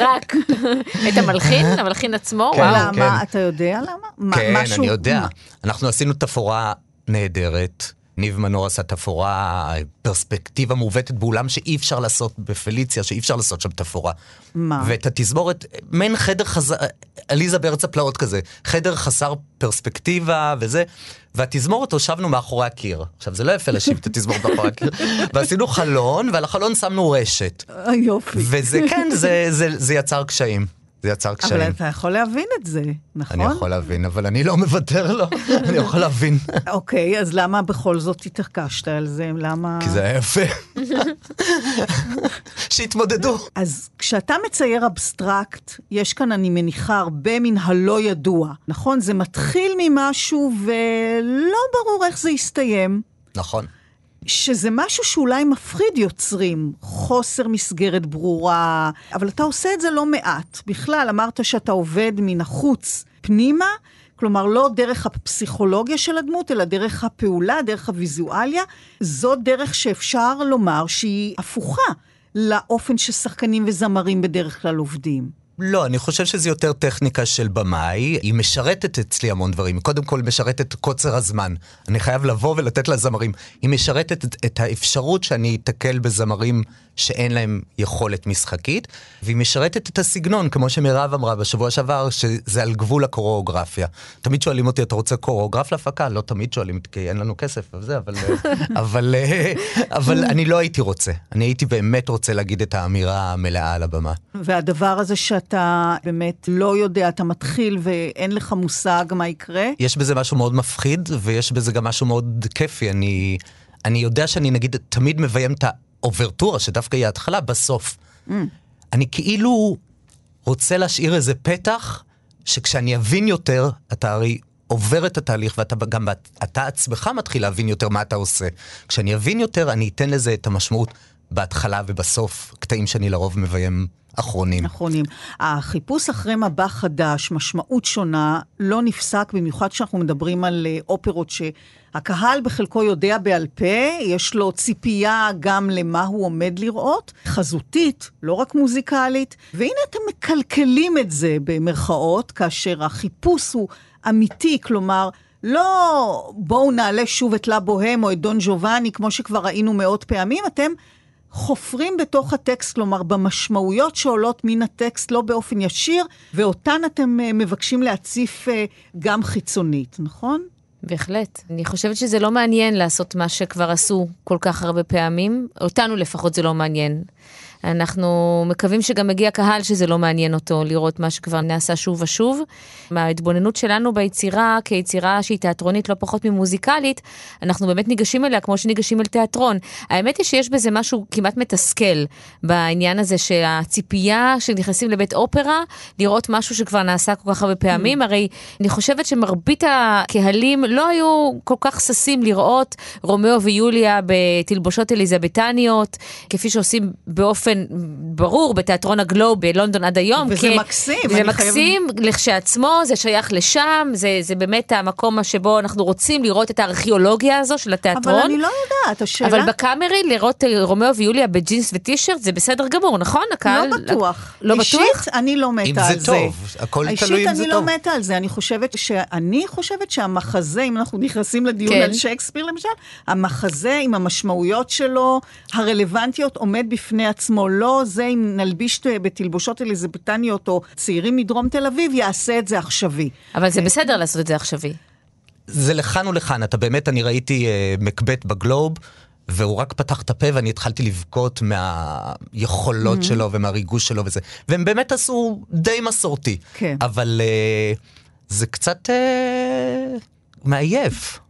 רק. את המלחין, המלחין עצמו, כן. וואו. למה? כן. אתה יודע למה? מה- כן, אני יודע. אנחנו עשינו תפאורה נהדרת. ניב מנור עשה תפאורה, פרספקטיבה מעוותת באולם שאי אפשר לעשות בפליציה, שאי אפשר לעשות שם תפאורה. מה? ואת התזמורת, מעין חדר חזר, עליזה בארץ הפלאות כזה, חדר חסר פרספקטיבה וזה, והתזמורת הושבנו מאחורי הקיר. עכשיו, זה לא יפה להשיב את התזמורת מאחורי הקיר, ועשינו חלון, ועל החלון שמנו רשת. אה, יופי. וזה, כן, זה, זה, זה יצר קשיים. זה יצר קשיים. אבל אתה יכול להבין את זה, נכון? אני יכול להבין, אבל אני לא מוותר לו, אני יכול להבין. אוקיי, אז למה בכל זאת התעקשת על זה? למה... כי זה היה יפה. שיתמודדו. אז כשאתה מצייר אבסטרקט, יש כאן, אני מניחה, הרבה מן הלא ידוע, נכון? זה מתחיל ממשהו ולא ברור איך זה יסתיים. נכון. שזה משהו שאולי מפחיד יוצרים, חוסר מסגרת ברורה, אבל אתה עושה את זה לא מעט. בכלל, אמרת שאתה עובד מן החוץ פנימה, כלומר, לא דרך הפסיכולוגיה של הדמות, אלא דרך הפעולה, דרך הוויזואליה. זו דרך שאפשר לומר שהיא הפוכה לאופן ששחקנים וזמרים בדרך כלל עובדים. לא, אני חושב שזה יותר טכניקה של במאי. היא משרתת אצלי המון דברים. קודם כל, משרתת את קוצר הזמן. אני חייב לבוא ולתת לזמרים. היא משרתת את, את האפשרות שאני אתקל בזמרים שאין להם יכולת משחקית, והיא משרתת את הסגנון, כמו שמירב אמרה בשבוע שעבר, שזה על גבול הקוריאוגרפיה. תמיד שואלים אותי, אתה רוצה קוריאוגרף להפקה? לא תמיד שואלים, כי אין לנו כסף וזה, אבל, אבל, אבל אני לא הייתי רוצה. אני הייתי באמת רוצה להגיד את האמירה המלאה על הבמה. והדבר הזה שאתה באמת לא יודע, אתה מתחיל ואין לך מושג מה יקרה? יש בזה משהו מאוד מפחיד, ויש בזה גם משהו מאוד כיפי. אני, אני יודע שאני נגיד תמיד מביים את האוברטורה, שדווקא היא ההתחלה, בסוף. Mm. אני כאילו רוצה להשאיר איזה פתח, שכשאני אבין יותר, אתה הרי עובר את התהליך ואתה גם אתה עצמך מתחיל להבין יותר מה אתה עושה. כשאני אבין יותר, אני אתן לזה את המשמעות בהתחלה ובסוף, קטעים שאני לרוב מביים אחרונים. אחרונים. החיפוש אחרי מבע חדש, משמעות שונה, לא נפסק, במיוחד כשאנחנו מדברים על אה, אופרות שהקהל בחלקו יודע בעל פה, יש לו ציפייה גם למה הוא עומד לראות, חזותית, לא רק מוזיקלית, והנה אתם מקלקלים את זה במרכאות, כאשר החיפוש הוא אמיתי, כלומר, לא בואו נעלה שוב את לה בוהם או את דון ג'ובאני, כמו שכבר ראינו מאות פעמים, אתם חופרים בתוך הטקסט, כלומר במשמעויות שעולות מן הטקסט, לא באופן ישיר, ואותן אתם אה, מבקשים להציף אה, גם חיצונית, נכון? בהחלט. אני חושבת שזה לא מעניין לעשות מה שכבר עשו כל כך הרבה פעמים. אותנו לפחות זה לא מעניין. אנחנו מקווים שגם מגיע קהל שזה לא מעניין אותו לראות מה שכבר נעשה שוב ושוב. מההתבוננות שלנו ביצירה, כיצירה שהיא תיאטרונית לא פחות ממוזיקלית, אנחנו באמת ניגשים אליה כמו שניגשים אל תיאטרון. האמת היא שיש בזה משהו כמעט מתסכל בעניין הזה שהציפייה שנכנסים לבית אופרה, לראות משהו שכבר נעשה כל כך הרבה פעמים. Mm. הרי אני חושבת שמרבית הקהלים לא היו כל כך ששים לראות רומאו ויוליה בתלבושות אליזבטניות, כפי שעושים באופן... באופן ברור בתיאטרון הגלוב בלונדון עד היום. וזה כי, מקסים. זה מקסים חייב... לכשעצמו, זה שייך לשם, זה, זה באמת המקום שבו אנחנו רוצים לראות את הארכיאולוגיה הזו של התיאטרון. אבל אני לא יודעת, השאלה... אבל בקאמרי לראות אה, רומאו ויוליה בג'ינס וטישרט זה בסדר גמור, נכון? הקהל... לא בטוח. לא אישית, בטוח? אישית אני לא מתה על זה. אם זה טוב, הכל תלוי אם זה טוב. אישית אני לא מתה על זה, אני חושבת, שאני חושבת שהמחזה, אם אנחנו נכנסים לדיון כן. על שייקספיר למשל, המחזה עם המשמעויות שלו, הרלוונטיות, עומד בפני עצמו. לא זה אם נלביש בתלבושות אליזבטניות או צעירים מדרום תל אביב, יעשה את זה עכשווי. אבל זה בסדר לעשות את זה עכשווי. זה לכאן ולכאן, אתה באמת, אני ראיתי uh, מקבט בגלוב. והוא רק פתח את הפה ואני התחלתי לבכות מהיכולות mm-hmm. שלו ומהריגוש שלו וזה. והם באמת עשו די מסורתי. כן. אבל uh, זה קצת uh, מעייף.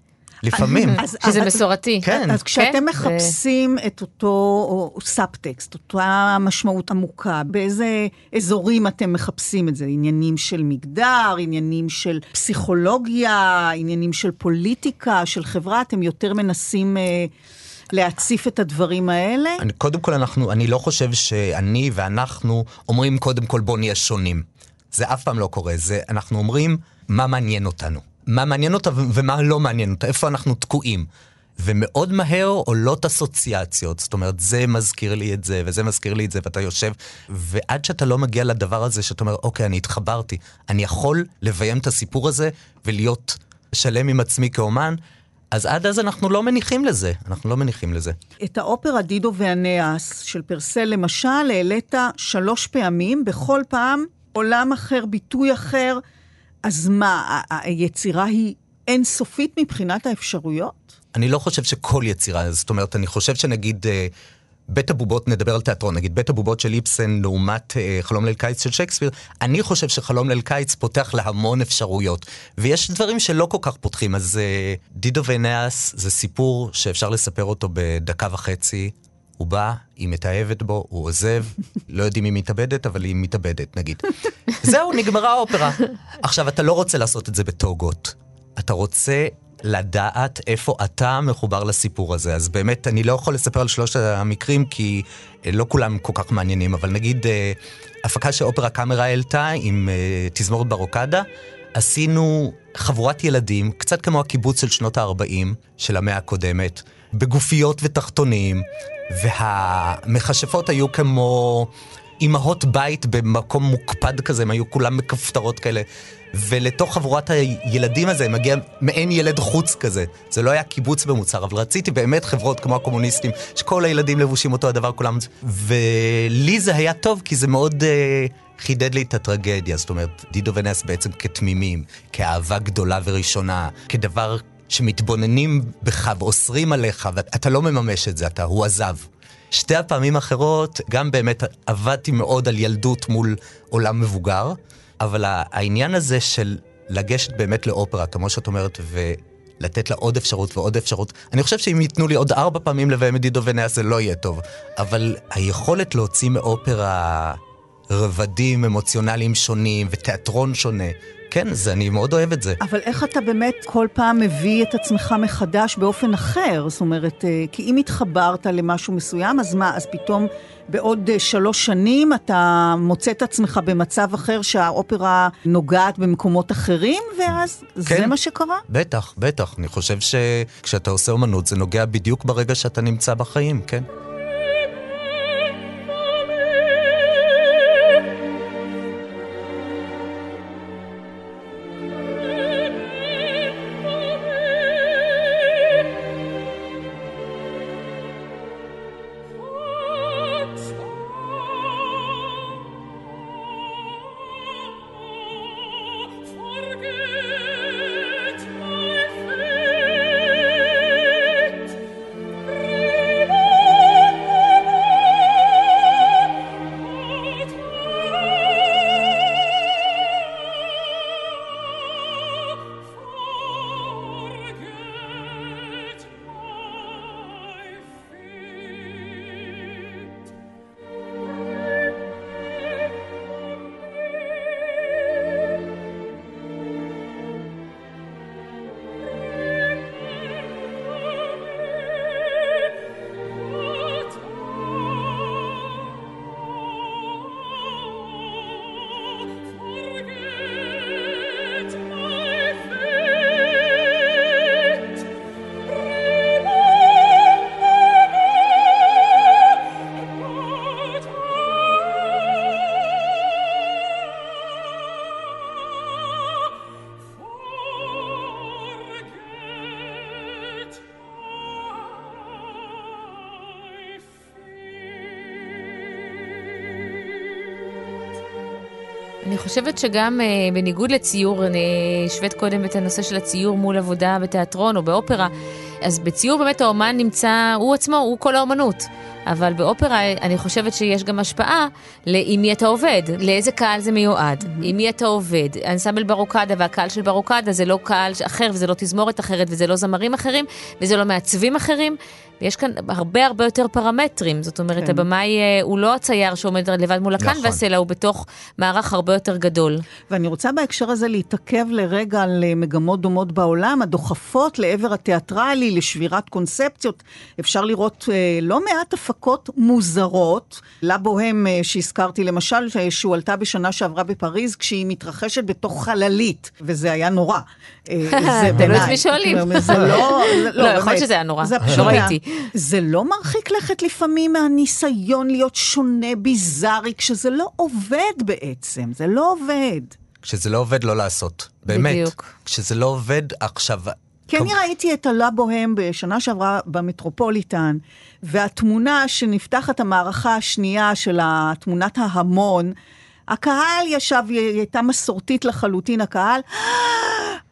לפעמים. אז, שזה מסורתי. כן. אז כשאתם כן? מחפשים ו... את אותו סאבטקסט, אותה משמעות עמוקה, באיזה אזורים אתם מחפשים את זה? עניינים של מגדר, עניינים של פסיכולוגיה, עניינים של פוליטיקה, של חברה, אתם יותר מנסים... אה, להציף את הדברים האלה? אני, קודם כל, אנחנו, אני לא חושב שאני ואנחנו אומרים קודם כל בוא נהיה שונים. זה אף פעם לא קורה, זה אנחנו אומרים מה מעניין אותנו. מה מעניין אותה ומה לא מעניין אותה, איפה אנחנו תקועים. ומאוד מהר עולות אסוציאציות, זאת אומרת, זה מזכיר לי את זה, וזה מזכיר לי את זה, ואתה יושב, ועד שאתה לא מגיע לדבר הזה, שאתה אומר, אוקיי, אני התחברתי, אני יכול לביים את הסיפור הזה ולהיות שלם עם עצמי כאומן, אז עד אז אנחנו לא מניחים לזה, אנחנו לא מניחים לזה. את האופרה דידו והנאס של פרסל למשל, העלית שלוש פעמים, בכל פעם עולם אחר, ביטוי אחר. אז מה, היצירה היא אינסופית מבחינת האפשרויות? אני לא חושב שכל יצירה, זאת אומרת, אני חושב שנגיד... אה, בית הבובות, נדבר על תיאטרון, נגיד בית הבובות של איפסן לעומת אה, חלום ליל קיץ של שייקספיר, אני חושב שחלום ליל קיץ פותח להמון אפשרויות. ויש דברים שלא כל כך פותחים, אז אה, דידו ונאס זה סיפור שאפשר לספר אותו בדקה וחצי. הוא בא, היא מתאהבת בו, הוא עוזב, לא יודעים אם היא מתאבדת, אבל היא מתאבדת, נגיד. זהו, נגמרה האופרה. עכשיו, אתה לא רוצה לעשות את זה בטוגות. אתה רוצה לדעת איפה אתה מחובר לסיפור הזה. אז באמת, אני לא יכול לספר על שלושת המקרים, כי אה, לא כולם כל כך מעניינים, אבל נגיד, אה, הפקה שאופרה קאמרה העלתה עם אה, תזמורת ברוקדה, עשינו חבורת ילדים, קצת כמו הקיבוץ של שנות ה-40 של המאה הקודמת, בגופיות ותחתונים, והמכשפות היו כמו אימהות בית במקום מוקפד כזה, הם היו כולם מכפתרות כאלה. ולתוך חבורת הילדים הזה מגיע מעין ילד חוץ כזה. זה לא היה קיבוץ במוצר, אבל רציתי באמת חברות כמו הקומוניסטים, שכל הילדים לבושים אותו הדבר, כולם... ולי זה היה טוב, כי זה מאוד... uh, חידד לי את הטרגדיה, זאת אומרת, דידו ונס בעצם כתמימים, כאהבה גדולה וראשונה, כדבר שמתבוננים בך ואוסרים עליך, ואתה לא מממש את זה, אתה, הוא עזב. שתי הפעמים האחרות, גם באמת עבדתי מאוד על ילדות מול עולם מבוגר, אבל העניין הזה של לגשת באמת לאופרה, כמו שאת אומרת, ולתת לה עוד אפשרות ועוד אפשרות, אני חושב שאם ייתנו לי עוד ארבע פעמים לביים את דידו ונאה זה לא יהיה טוב. אבל היכולת להוציא מאופרה רבדים אמוציונליים שונים ותיאטרון שונה, כן, זה, אני מאוד אוהב את זה. אבל איך אתה באמת כל פעם מביא את עצמך מחדש באופן אחר? זאת אומרת, אה, כי אם התחברת למשהו מסוים, אז מה, אז פתאום בעוד אה, שלוש שנים אתה מוצא את עצמך במצב אחר שהאופרה נוגעת במקומות אחרים, ואז כן, זה מה שקרה? בטח, בטח. אני חושב שכשאתה עושה אומנות זה נוגע בדיוק ברגע שאתה נמצא בחיים, כן. חושבת שגם uh, בניגוד לציור, אני השווית קודם את הנושא של הציור מול עבודה בתיאטרון או באופרה, אז בציור באמת האומן נמצא, הוא עצמו, הוא כל האומנות. אבל באופרה אני חושבת שיש גם השפעה עם מי אתה עובד, לאיזה קהל זה מיועד, mm-hmm. עם מי אתה עובד. אנסמבל ברוקדה והקהל של ברוקדה זה לא קהל אחר וזה לא תזמורת אחרת וזה לא זמרים אחרים וזה לא מעצבים אחרים. ויש כאן הרבה הרבה יותר פרמטרים, זאת אומרת, כן. הבמאי אה, הוא לא הצייר שעומד לבד מול הקנבס, נכון. אלא הוא בתוך מערך הרבה יותר גדול. ואני רוצה בהקשר הזה להתעכב לרגע על אה, מגמות דומות בעולם, הדוחפות לעבר התיאטרלי, לשבירת קונספציות. אפשר לראות אה, לא מעט הפקות מוזרות, לבוהם שהזכרתי למשל, שהועלתה בשנה שעברה בפריז, כשהיא מתרחשת בתוך חללית, וזה היה נורא. זה בעיניי. תלוי את מי שואלים. זה לא... לא, יכול להיות שזה היה נורא, לא ראיתי. זה לא מרחיק לכת לפעמים מהניסיון להיות שונה, ביזארי, כשזה לא עובד בעצם, זה לא עובד. כשזה לא עובד, לא לעשות. באמת. בדיוק. כשזה לא עובד, עכשיו... כי אני ראיתי את הלה בוהם בשנה שעברה במטרופוליטן, והתמונה שנפתחת המערכה השנייה של תמונת ההמון, הקהל ישב, היא הייתה מסורתית לחלוטין, הקהל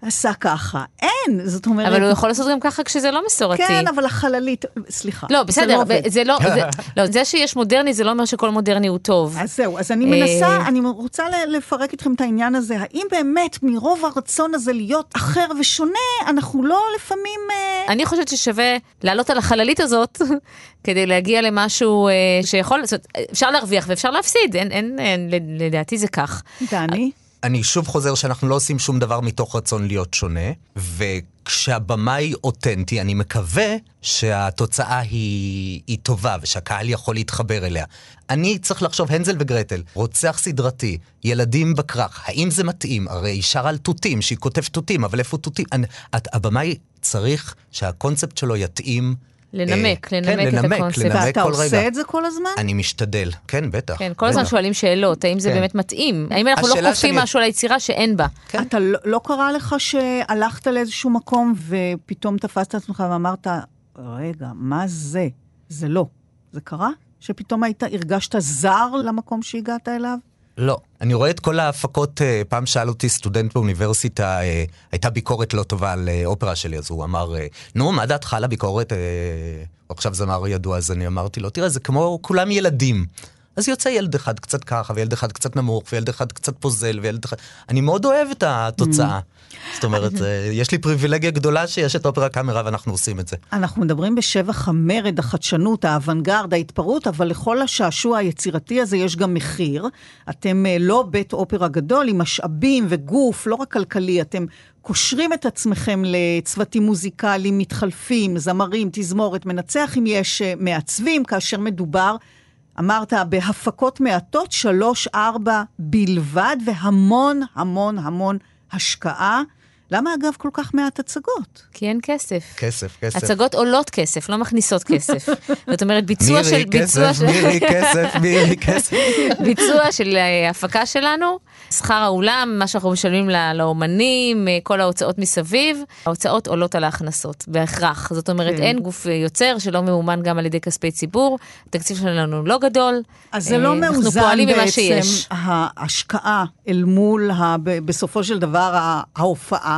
עשה ככה. אין, זאת אומרת... אבל הוא יכול לעשות גם ככה כשזה לא מסורתי. כן, אבל החללית, סליחה. לא, בסדר, זה לא, זה לא, זה, לא, זה שיש מודרני זה לא אומר שכל מודרני הוא טוב. אז זהו, אז אני מנסה, אה, אני רוצה לפרק איתכם את העניין הזה. האם באמת מרוב הרצון הזה להיות אחר ושונה, אנחנו לא לפעמים... אה, אני חושבת ששווה לעלות על החללית הזאת כדי להגיע למשהו אה, שיכול, זאת אומרת, אפשר להרוויח ואפשר להפסיד, אין, אין, אין, לדעתי זה כך. דני? אני שוב חוזר שאנחנו לא עושים שום דבר מתוך רצון להיות שונה, וכשהבמאי אותנטי, אני מקווה שהתוצאה היא, היא טובה ושהקהל יכול להתחבר אליה. אני צריך לחשוב, הנזל וגרטל, רוצח סדרתי, ילדים בכרך, האם זה מתאים? הרי היא שרה על תותים, שהיא כותבת תותים, אבל איפה תותים? הבמאי צריך שהקונספט שלו יתאים לנמק, אה, לנמק כן, את לנמק, הקונספט. לנמק ואתה כל עושה רגע. את זה כל הזמן? אני משתדל, כן, בטח. כן, כל הזמן. שואלים שאלות, האם זה כן. באמת מתאים? האם אנחנו לא כופים שאני- משהו על היצירה שאין בה? כן. אתה לא, לא קרה לך שהלכת לאיזשהו מקום ופתאום תפסת את עצמך ואמרת, רגע, מה זה? זה לא. זה קרה? שפתאום היית, הרגשת זר למקום שהגעת אליו? לא. אני רואה את כל ההפקות, אה, פעם שאל אותי סטודנט באוניברסיטה, אה, הייתה ביקורת לא טובה על אה, אופרה שלי, אז הוא אמר, נו, מה דעתך על הביקורת? עכשיו זמר ידוע, אז אני אמרתי לו, תראה, זה כמו כולם ילדים. אז יוצא ילד אחד קצת ככה, וילד אחד קצת נמוך, וילד אחד קצת פוזל, וילד אחד... אני מאוד אוהב את התוצאה. זאת אומרת, אה, יש לי פריבילגיה גדולה שיש את אופרה קאמרה ואנחנו עושים את זה. אנחנו מדברים בשבח המרד, החדשנות, האוונגרד, ההתפרעות, אבל לכל השעשוע היצירתי הזה יש גם מחיר. אתם אה, לא בית אופרה גדול עם משאבים וגוף, לא רק כלכלי, אתם קושרים את עצמכם לצוותים מוזיקליים מתחלפים, זמרים, תזמורת, מנצח אם יש אה, מעצבים, כאשר מדובר, אמרת, בהפקות מעטות, שלוש, ארבע בלבד, והמון המון המון השקעה. למה אגב כל כך מעט הצגות? כי אין כסף. כסף, כסף. הצגות עולות כסף, לא מכניסות כסף. זאת אומרת, ביצוע של... מירי כסף, של... מירי כסף, מירי כסף. ביצוע של אה, הפקה שלנו, שכר האולם, מה שאנחנו משלמים ל- לאומנים, אה, כל ההוצאות מסביב, ההוצאות עולות על ההכנסות, בהכרח. זאת אומרת, כן. אין גוף אה, יוצר שלא ממומן גם על ידי כספי ציבור, התקציב שלנו לא גדול. אז זה לא אנחנו מאוזן פועלים ממה בעצם שיש. ההשקעה אל מול ה, בסופו של דבר ההופעה.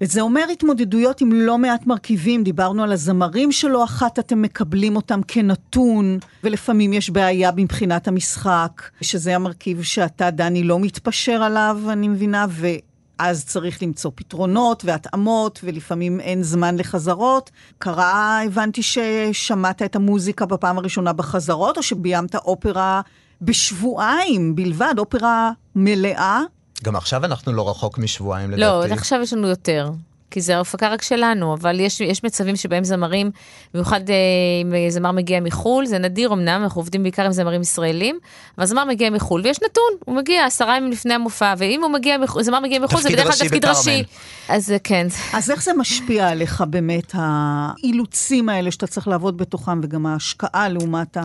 וזה אומר התמודדויות עם לא מעט מרכיבים, דיברנו על הזמרים שלא אחת אתם מקבלים אותם כנתון, ולפעמים יש בעיה מבחינת המשחק, שזה המרכיב שאתה, דני, לא מתפשר עליו, אני מבינה, ואז צריך למצוא פתרונות והתאמות, ולפעמים אין זמן לחזרות. קרה, הבנתי ששמעת את המוזיקה בפעם הראשונה בחזרות, או שביימת אופרה בשבועיים בלבד, אופרה מלאה. גם עכשיו אנחנו לא רחוק משבועיים לא, לדעתי. עכשיו יש לנו יותר. כי זה ההפקה רק שלנו, אבל יש, יש מצבים שבהם זמרים, במיוחד אה, אם זמר מגיע מחו"ל, זה נדיר אמנם, אנחנו עובדים בעיקר עם זמרים ישראלים, אבל זמר מגיע מחו"ל, ויש נתון, הוא מגיע עשרה ימים לפני המופע, ואם הוא מגיע, מחו"ל, זמר מגיע מחו"ל, זה בדרך כלל תפקיד. ראשי. אז אה, כן, אז איך זה משפיע עליך באמת, האילוצים האלה שאתה צריך לעבוד בתוכם, וגם ההשקעה לעומת ה...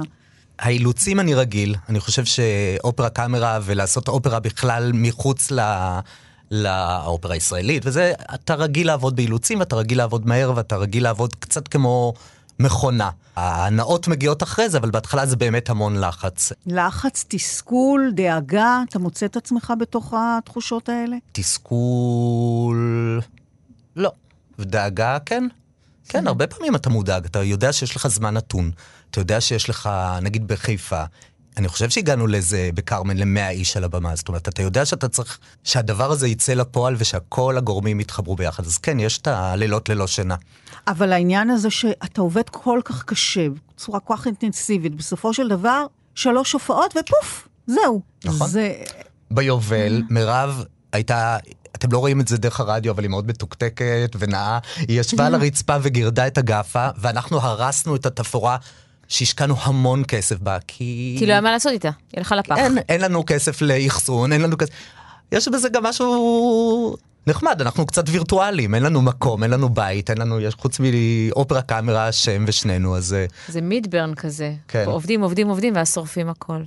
האילוצים אני רגיל, אני חושב שאופרה קאמרה ולעשות אופרה בכלל מחוץ ל... לאופרה הישראלית, וזה, אתה רגיל לעבוד באילוצים, ואתה רגיל לעבוד מהר, ואתה רגיל לעבוד קצת כמו מכונה. ההנאות מגיעות אחרי זה, אבל בהתחלה זה באמת המון לחץ. לחץ, תסכול, דאגה, אתה מוצא את עצמך בתוך התחושות האלה? תסכול... לא. ודאגה, כן. כן, הרבה פעמים אתה מודאג, אתה יודע שיש לך זמן נתון. אתה יודע שיש לך, נגיד בחיפה, אני חושב שהגענו לזה בכרמן, למאה איש על הבמה. זאת אומרת, אתה יודע שאתה צריך, שהדבר הזה יצא לפועל ושכל הגורמים יתחברו ביחד. אז כן, יש את הלילות ללא שינה. אבל העניין הזה שאתה עובד כל כך קשה, בצורה כל כך אינטנסיבית, בסופו של דבר, שלוש הופעות ופוף, זהו. נכון. זה... ביובל, מירב הייתה... אתם לא רואים את זה דרך הרדיו, אבל היא מאוד מתוקתקת ונאה. היא ישבה על הרצפה וגירדה את הגאפה, ואנחנו הרסנו את התפאורה שהשקענו המון כסף בה, כי... כי לא היה מה לעשות איתה, היא הלכה לפח. אין, אין לנו כסף לאחסון, אין לנו כסף... יש בזה גם משהו נחמד, אנחנו קצת וירטואליים, אין לנו מקום, אין לנו בית, אין לנו, יש חוץ מאופרה קאמרה, שם ושנינו, אז... אה, זה מידברן כזה. כן. עובדים, עובדים, עובדים, ואז שורפים הכל.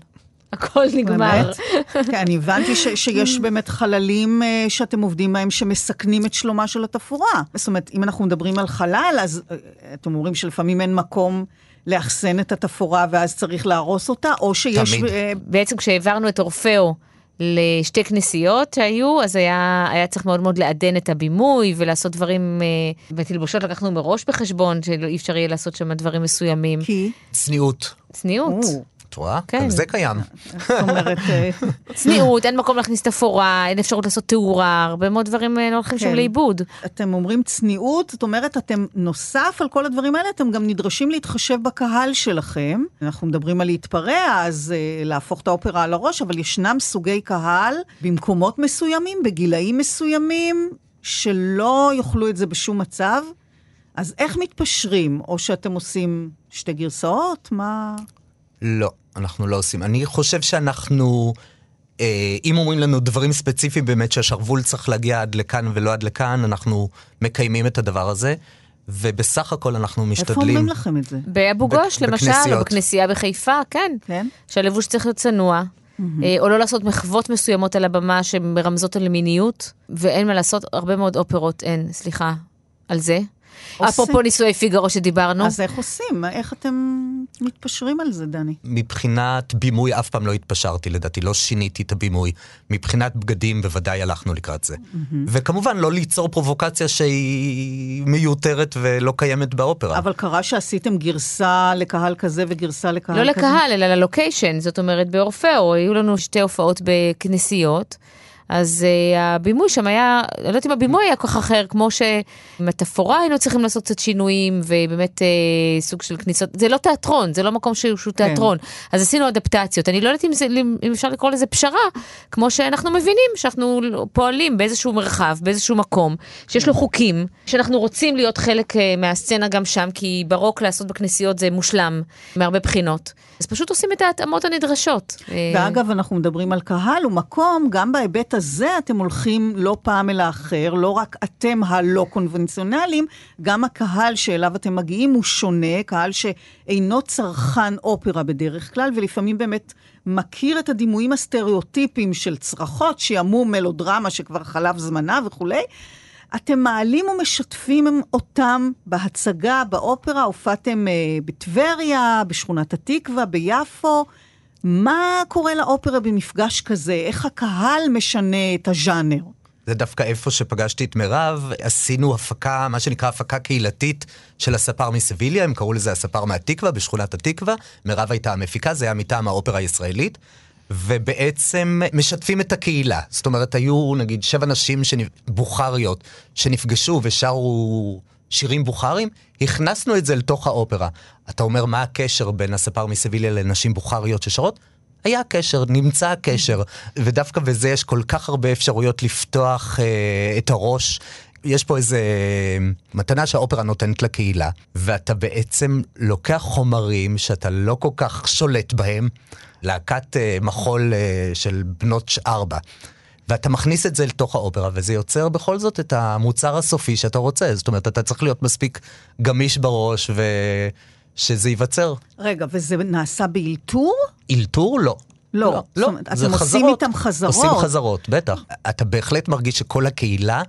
הכל נגמר. באמת? כן, אני הבנתי ש, שיש באמת חללים uh, שאתם עובדים בהם שמסכנים את שלומה של התפאורה. זאת אומרת, אם אנחנו מדברים על חלל, אז uh, אתם אומרים שלפעמים אין מקום לאחסן את התפאורה ואז צריך להרוס אותה, או שיש... תמיד. Uh, בעצם כשהעברנו את אורפאו לשתי כנסיות שהיו, אז היה, היה צריך מאוד מאוד לעדן את הבימוי ולעשות דברים, אה, בתלבושות לקחנו מראש בחשבון, שאי אפשר יהיה לעשות שם דברים מסוימים. כי... צניעות. צניעות. את רואה? כן. גם זה קיים. זאת אומרת, אה, צניעות, אין מקום להכניס תפאורה, אין אפשרות לעשות תאורה, הרבה מאוד דברים אה, לא הולכים שם כן. לאיבוד. אתם אומרים צניעות, זאת אומרת, אתם, נוסף על כל הדברים האלה, אתם גם נדרשים להתחשב בקהל שלכם. אנחנו מדברים על להתפרע, אז uh, להפוך את האופרה על הראש, אבל ישנם סוגי קהל במקומות מסוימים, בגילאים מסוימים, שלא יאכלו את זה בשום מצב. אז איך מתפשרים? או שאתם עושים שתי גרסאות? מה... לא, אנחנו לא עושים. אני חושב שאנחנו, אה, אם אומרים לנו דברים ספציפיים באמת שהשרוול צריך להגיע עד לכאן ולא עד לכאן, אנחנו מקיימים את הדבר הזה. ובסך הכל אנחנו משתדלים... איפה אומרים לכם את זה? באבו גוש, למשל, או בכנסייה בחיפה, כן. כן? שהלבוש צריך להיות צנוע. אה, או לא לעשות מחוות מסוימות על הבמה שמרמזות על מיניות, ואין מה לעשות, הרבה מאוד אופרות אין, סליחה, על זה. עושים. אפרופו נישואי פיגארו שדיברנו. אז איך עושים? איך אתם מתפשרים על זה, דני? מבחינת בימוי אף פעם לא התפשרתי, לדעתי, לא שיניתי את הבימוי. מבחינת בגדים בוודאי הלכנו לקראת זה. Mm-hmm. וכמובן, לא ליצור פרובוקציה שהיא מיותרת ולא קיימת באופרה. אבל קרה שעשיתם גרסה לקהל כזה וגרסה לקהל לא כזה? לא לקהל, אלא ללוקיישן, זאת אומרת באורפאו, היו לנו שתי הופעות בכנסיות. אז uh, הבימוי שם היה, אני לא יודעת אם הבימוי היה כל כך אחר, כמו שמטאפורה היינו צריכים לעשות קצת שינויים, ובאמת uh, סוג של כניסות, זה לא תיאטרון, זה לא מקום שהוא, שהוא כן. תיאטרון. אז עשינו אדפטציות. אני לא יודעת אם, זה, אם אפשר לקרוא לזה פשרה, כמו שאנחנו מבינים שאנחנו פועלים באיזשהו מרחב, באיזשהו מקום, שיש לו חוקים, שאנחנו רוצים להיות חלק uh, מהסצנה גם שם, כי ברוק לעשות בכנסיות זה מושלם מהרבה בחינות. אז פשוט עושים את ההתאמות הנדרשות. ואגב, אנחנו מדברים על קהל ומקום, גם בהיבט הזה אתם הולכים לא פעם אל האחר, לא רק אתם הלא קונבנציונליים, גם הקהל שאליו אתם מגיעים הוא שונה, קהל שאינו צרכן אופרה בדרך כלל, ולפעמים באמת מכיר את הדימויים הסטריאוטיפיים של צרחות, שעמום, מלודרמה שכבר חלף זמנה וכולי. אתם מעלים ומשתפים אותם בהצגה, באופרה, הופעתם uh, בטבריה, בשכונת התקווה, ביפו. מה קורה לאופרה במפגש כזה? איך הקהל משנה את הז'אנר? זה דווקא איפה שפגשתי את מירב, עשינו הפקה, מה שנקרא הפקה קהילתית של הספר מסביליה, הם קראו לזה הספר מהתקווה, בשכונת התקווה. מירב הייתה המפיקה, זה היה מטעם האופרה הישראלית. ובעצם משתפים את הקהילה. זאת אומרת, היו נגיד שבע נשים שנפ... בוכריות שנפגשו ושרו שירים בוכרים, הכנסנו את זה לתוך האופרה. אתה אומר, מה הקשר בין הספר מסביליה לנשים בוכריות ששרות? היה קשר, נמצא הקשר, ודווקא בזה יש כל כך הרבה אפשרויות לפתוח אה, את הראש. יש פה איזה מתנה שהאופרה נותנת לקהילה, ואתה בעצם לוקח חומרים שאתה לא כל כך שולט בהם, להקת uh, מחול uh, של בנות ארבע. ואתה מכניס את זה לתוך האופרה, וזה יוצר בכל זאת את המוצר הסופי שאתה רוצה. זאת אומרת, אתה צריך להיות מספיק גמיש בראש ושזה ייווצר. רגע, וזה נעשה באלתור? אלתור? לא. לא, לא, זאת אומרת, אתם עושים איתם חזרות. עושים חזרות, בטח. אתה בהחלט מרגיש שכל הקהילה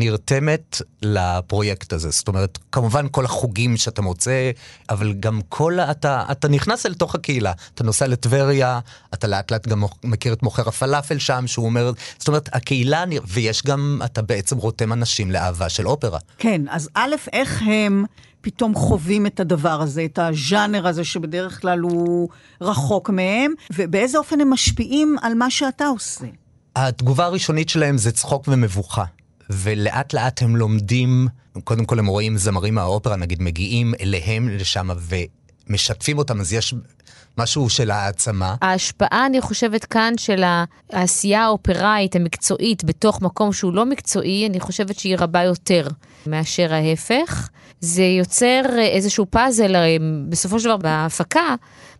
נרתמת לפרויקט הזה. זאת אומרת, כמובן כל החוגים שאתה מוצא, אבל גם כל, אתה, אתה נכנס אל תוך הקהילה. אתה נוסע לטבריה, אתה לאט לאט גם מכיר את מוכר הפלאפל שם, שהוא אומר, זאת אומרת, הקהילה, ויש גם, אתה בעצם רותם אנשים לאהבה של אופרה. כן, אז א', איך הם... פתאום חווים את הדבר הזה, את הז'אנר הזה שבדרך כלל הוא רחוק מהם, ובאיזה אופן הם משפיעים על מה שאתה עושה. התגובה הראשונית שלהם זה צחוק ומבוכה. ולאט לאט הם לומדים, קודם כל הם רואים זמרים מהאופרה, נגיד, מגיעים אליהם לשם ומשתפים אותם, אז יש משהו של העצמה. ההשפעה, אני חושבת כאן, של העשייה האופראית המקצועית בתוך מקום שהוא לא מקצועי, אני חושבת שהיא רבה יותר מאשר ההפך. זה יוצר איזשהו פאזל, בסופו של דבר בהפקה,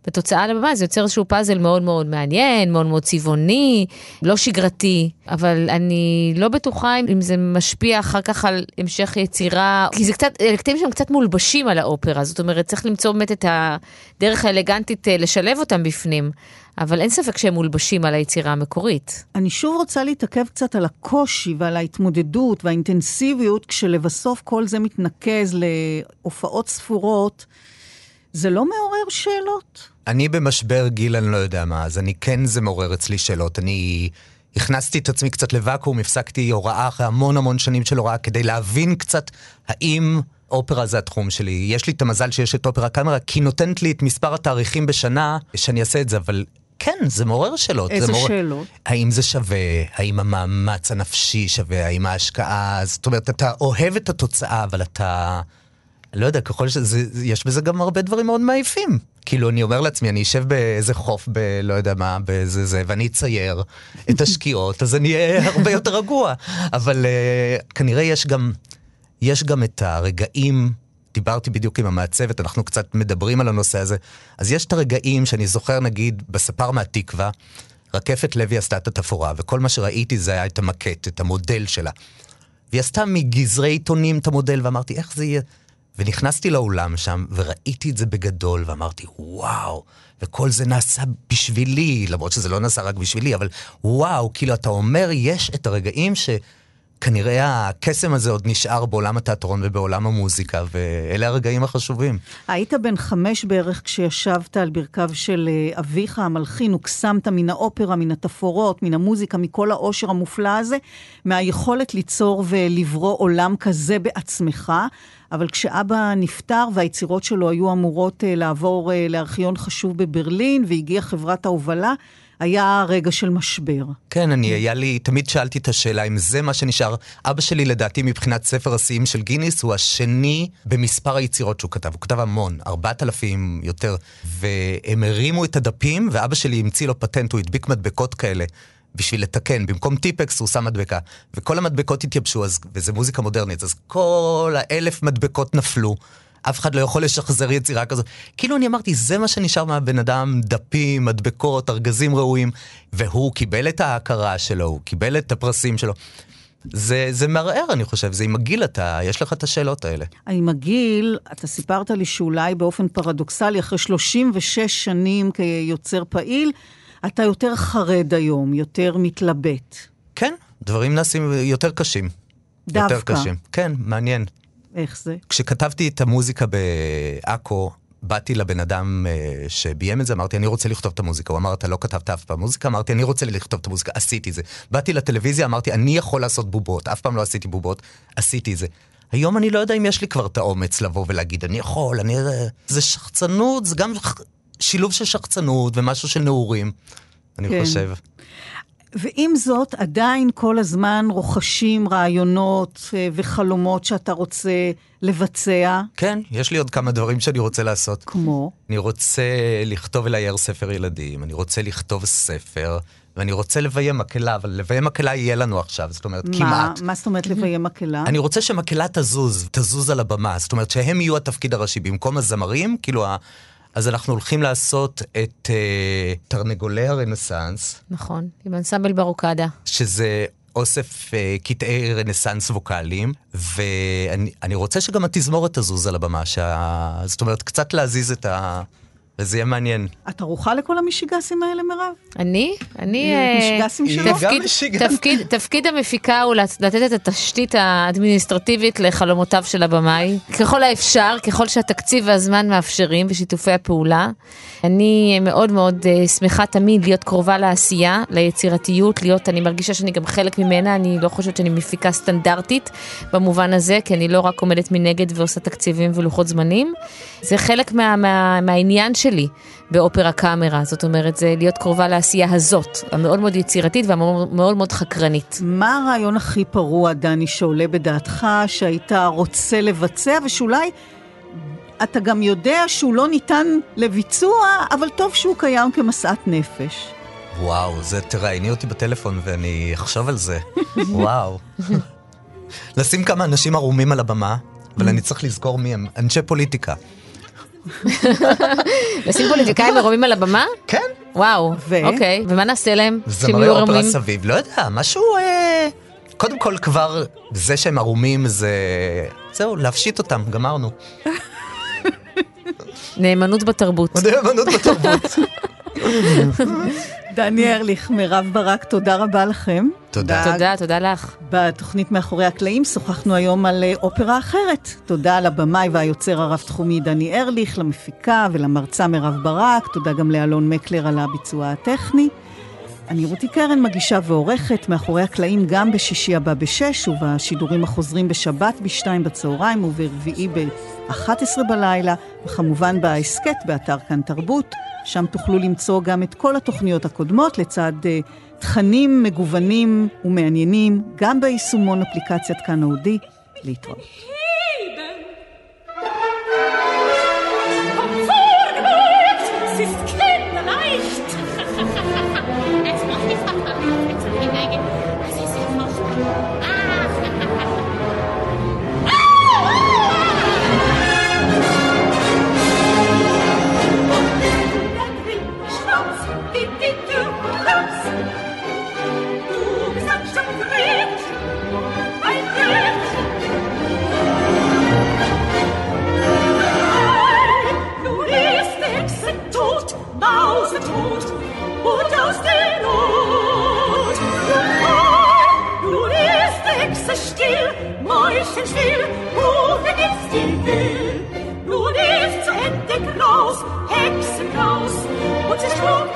בתוצאה לבמה זה יוצר איזשהו פאזל מאוד מאוד מעניין, מאוד מאוד צבעוני, לא שגרתי, אבל אני לא בטוחה אם זה משפיע אחר כך על המשך יצירה, כי זה קצת, אלקטים שהם קצת מולבשים על האופרה, זאת אומרת צריך למצוא באמת את הדרך האלגנטית אה, לשלב אותם בפנים. אבל אין ספק שהם מולבשים על היצירה המקורית. אני שוב רוצה להתעכב קצת על הקושי ועל ההתמודדות והאינטנסיביות, כשלבסוף כל זה מתנקז להופעות ספורות. זה לא מעורר שאלות? אני במשבר גיל, אני לא יודע מה, אז אני כן, זה מעורר אצלי שאלות. אני הכנסתי את עצמי קצת לוואקום, הפסקתי הוראה אחרי המון המון שנים של הוראה, כדי להבין קצת האם אופרה זה התחום שלי. יש לי את המזל שיש את אופרה קאמרה, כי היא נותנת לי את מספר התאריכים בשנה שאני אעשה את זה, אבל כן, זה מעורר שאלות. איזה מעורר... שאלות? האם זה שווה? האם המאמץ הנפשי שווה? האם ההשקעה? זאת אומרת, אתה אוהב את התוצאה, אבל אתה... לא יודע, ככל שזה, יש בזה גם הרבה דברים מאוד מעייפים. כאילו, אני אומר לעצמי, אני אשב באיזה חוף, בלא יודע מה, באיזה זה, ואני אצייר את השקיעות, אז אני אהיה הרבה יותר רגוע. אבל uh, כנראה יש גם, יש גם את הרגעים, דיברתי בדיוק עם המעצבת, אנחנו קצת מדברים על הנושא הזה, אז יש את הרגעים שאני זוכר, נגיד, בספר מהתקווה, רקפת לוי עשתה את התפאורה, וכל מה שראיתי זה היה את המקט, את המודל שלה. והיא עשתה מגזרי עיתונים את המודל, ואמרתי, איך זה יהיה... ונכנסתי לאולם שם, וראיתי את זה בגדול, ואמרתי, וואו, וכל זה נעשה בשבילי, למרות שזה לא נעשה רק בשבילי, אבל וואו, כאילו, אתה אומר, יש את הרגעים ש... כנראה הקסם הזה עוד נשאר בעולם התיאטרון ובעולם המוזיקה, ואלה הרגעים החשובים. היית בן חמש בערך כשישבת על ברכיו של אה, אביך המלחין, הוקסמת מן האופרה, מן התפאורות, מן המוזיקה, מכל העושר המופלא הזה, מהיכולת ליצור ולברוא עולם כזה בעצמך. אבל כשאבא נפטר והיצירות שלו היו אמורות אה, לעבור אה, לארכיון חשוב בברלין, והגיעה חברת ההובלה, היה רגע של משבר. כן, אני, היה לי, תמיד שאלתי את השאלה אם זה מה שנשאר. אבא שלי, לדעתי, מבחינת ספר השיאים של גיניס, הוא השני במספר היצירות שהוא כתב. הוא כתב המון, ארבעת אלפים יותר. והם הרימו את הדפים, ואבא שלי המציא לו פטנט, הוא הדביק מדבקות כאלה. בשביל לתקן, במקום טיפקס הוא שם מדבקה. וכל המדבקות התייבשו, אז, וזה מוזיקה מודרנית, אז כל האלף מדבקות נפלו. אף אחד לא יכול לשחזר יצירה כזאת. כאילו אני אמרתי, זה מה שנשאר מהבן אדם, דפים, מדבקות, ארגזים ראויים, והוא קיבל את ההכרה שלו, הוא קיבל את הפרסים שלו. זה, זה מערער, אני חושב, זה עם הגיל אתה, יש לך את השאלות האלה. עם הגיל, אתה סיפרת לי שאולי באופן פרדוקסלי, אחרי 36 שנים כיוצר פעיל, אתה יותר חרד היום, יותר מתלבט. כן, דברים נעשים יותר קשים. דווקא. יותר קשים. כן, מעניין. איך זה? כשכתבתי את המוזיקה בעכו, באתי לבן אדם uh, שביים את זה, אמרתי, אני רוצה לכתוב את המוזיקה. הוא אמר, אתה לא כתבת אף פעם מוזיקה? אמרתי, אני רוצה לכתוב את המוזיקה, עשיתי זה. באתי לטלוויזיה, אמרתי, אני יכול לעשות בובות, אף פעם לא עשיתי בובות, עשיתי זה. היום אני לא יודע אם יש לי כבר את האומץ לבוא ולהגיד, אני יכול, אני... זה שחצנות, זה גם שילוב של שחצנות ומשהו של נעורים, אני כן. חושב. ועם זאת, עדיין כל הזמן רוכשים רעיונות אה, וחלומות שאתה רוצה לבצע. כן, יש לי עוד כמה דברים שאני רוצה לעשות. כמו? אני רוצה לכתוב ולאייר ספר ילדים, אני רוצה לכתוב ספר, ואני רוצה לביים מקהלה, אבל לביים מקהלה יהיה לנו עכשיו, זאת אומרת, מה, כמעט. מה זאת אומרת לביים מקהלה? אני רוצה שמקהלה תזוז, תזוז על הבמה, זאת אומרת שהם יהיו התפקיד הראשי, במקום הזמרים, כאילו אז אנחנו הולכים לעשות את uh, תרנגולי הרנסאנס. נכון, עם אנסמבל ברוקדה. שזה אוסף uh, קטעי רנסאנס ווקאליים, ואני רוצה שגם התזמורת תזוז על הבמה, שה... זאת אומרת, קצת להזיז את ה... וזה יהיה מעניין. את ערוכה לכל המישיגסים האלה, מירב? אני? אני... מישיגסים שלו? תפקיד, תפקיד, תפקיד המפיקה הוא לתת את התשתית האדמיניסטרטיבית לחלומותיו של הבמאי. ככל האפשר, ככל שהתקציב והזמן מאפשרים ושיתופי הפעולה. אני מאוד מאוד uh, שמחה תמיד להיות קרובה לעשייה, ליצירתיות, להיות, אני מרגישה שאני גם חלק ממנה, אני לא חושבת שאני מפיקה סטנדרטית במובן הזה, כי אני לא רק עומדת מנגד ועושה תקציבים ולוחות זמנים. זה חלק מה, מה, מהעניין שלי באופרה קאמרה, זאת אומרת, זה להיות קרובה לעשייה הזאת, המאוד מאוד יצירתית והמאוד מאוד חקרנית. מה הרעיון הכי פרוע, דני, שעולה בדעתך, שהיית רוצה לבצע, ושאולי אתה גם יודע שהוא לא ניתן לביצוע, אבל טוב שהוא קיים כמשאת נפש. וואו, זה תראייני אותי בטלפון ואני אחשוב על זה. וואו. לשים כמה אנשים ערומים על הבמה, אבל אני צריך לזכור מי הם. אנשי פוליטיקה. לשים פוליטיקאים ערומים על הבמה? כן. וואו, אוקיי. ומה נעשה להם? זמרי אופרה סביב, לא יודע, משהו... אה, קודם כל כבר, זה שהם ערומים זה... זהו, להפשיט אותם, גמרנו. נאמנות בתרבות. נאמנות בתרבות. דני ארליך, מירב ברק, תודה רבה לכם. תודה. תודה, תודה לך. בתוכנית מאחורי הקלעים שוחחנו היום על אה, אופרה אחרת. תודה לבמאי והיוצר הרב-תחומי דני ארליך, למפיקה ולמרצה מירב ברק, תודה גם לאלון מקלר על הביצוע הטכני. אני רותי קרן, מגישה ועורכת, מאחורי הקלעים גם בשישי הבא בשש, ובשידורים החוזרים בשבת בשתיים בצהריים וברביעי ב-11 בלילה, וכמובן בהסכת באתר כאן תרבות. שם תוכלו למצוא גם את כל התוכניות הקודמות לצד uh, תכנים מגוונים ומעניינים, גם ביישומון אפליקציית כאן אודי. להתראות. den Weg. Nun ist endlich raus, Hexen und sie schlug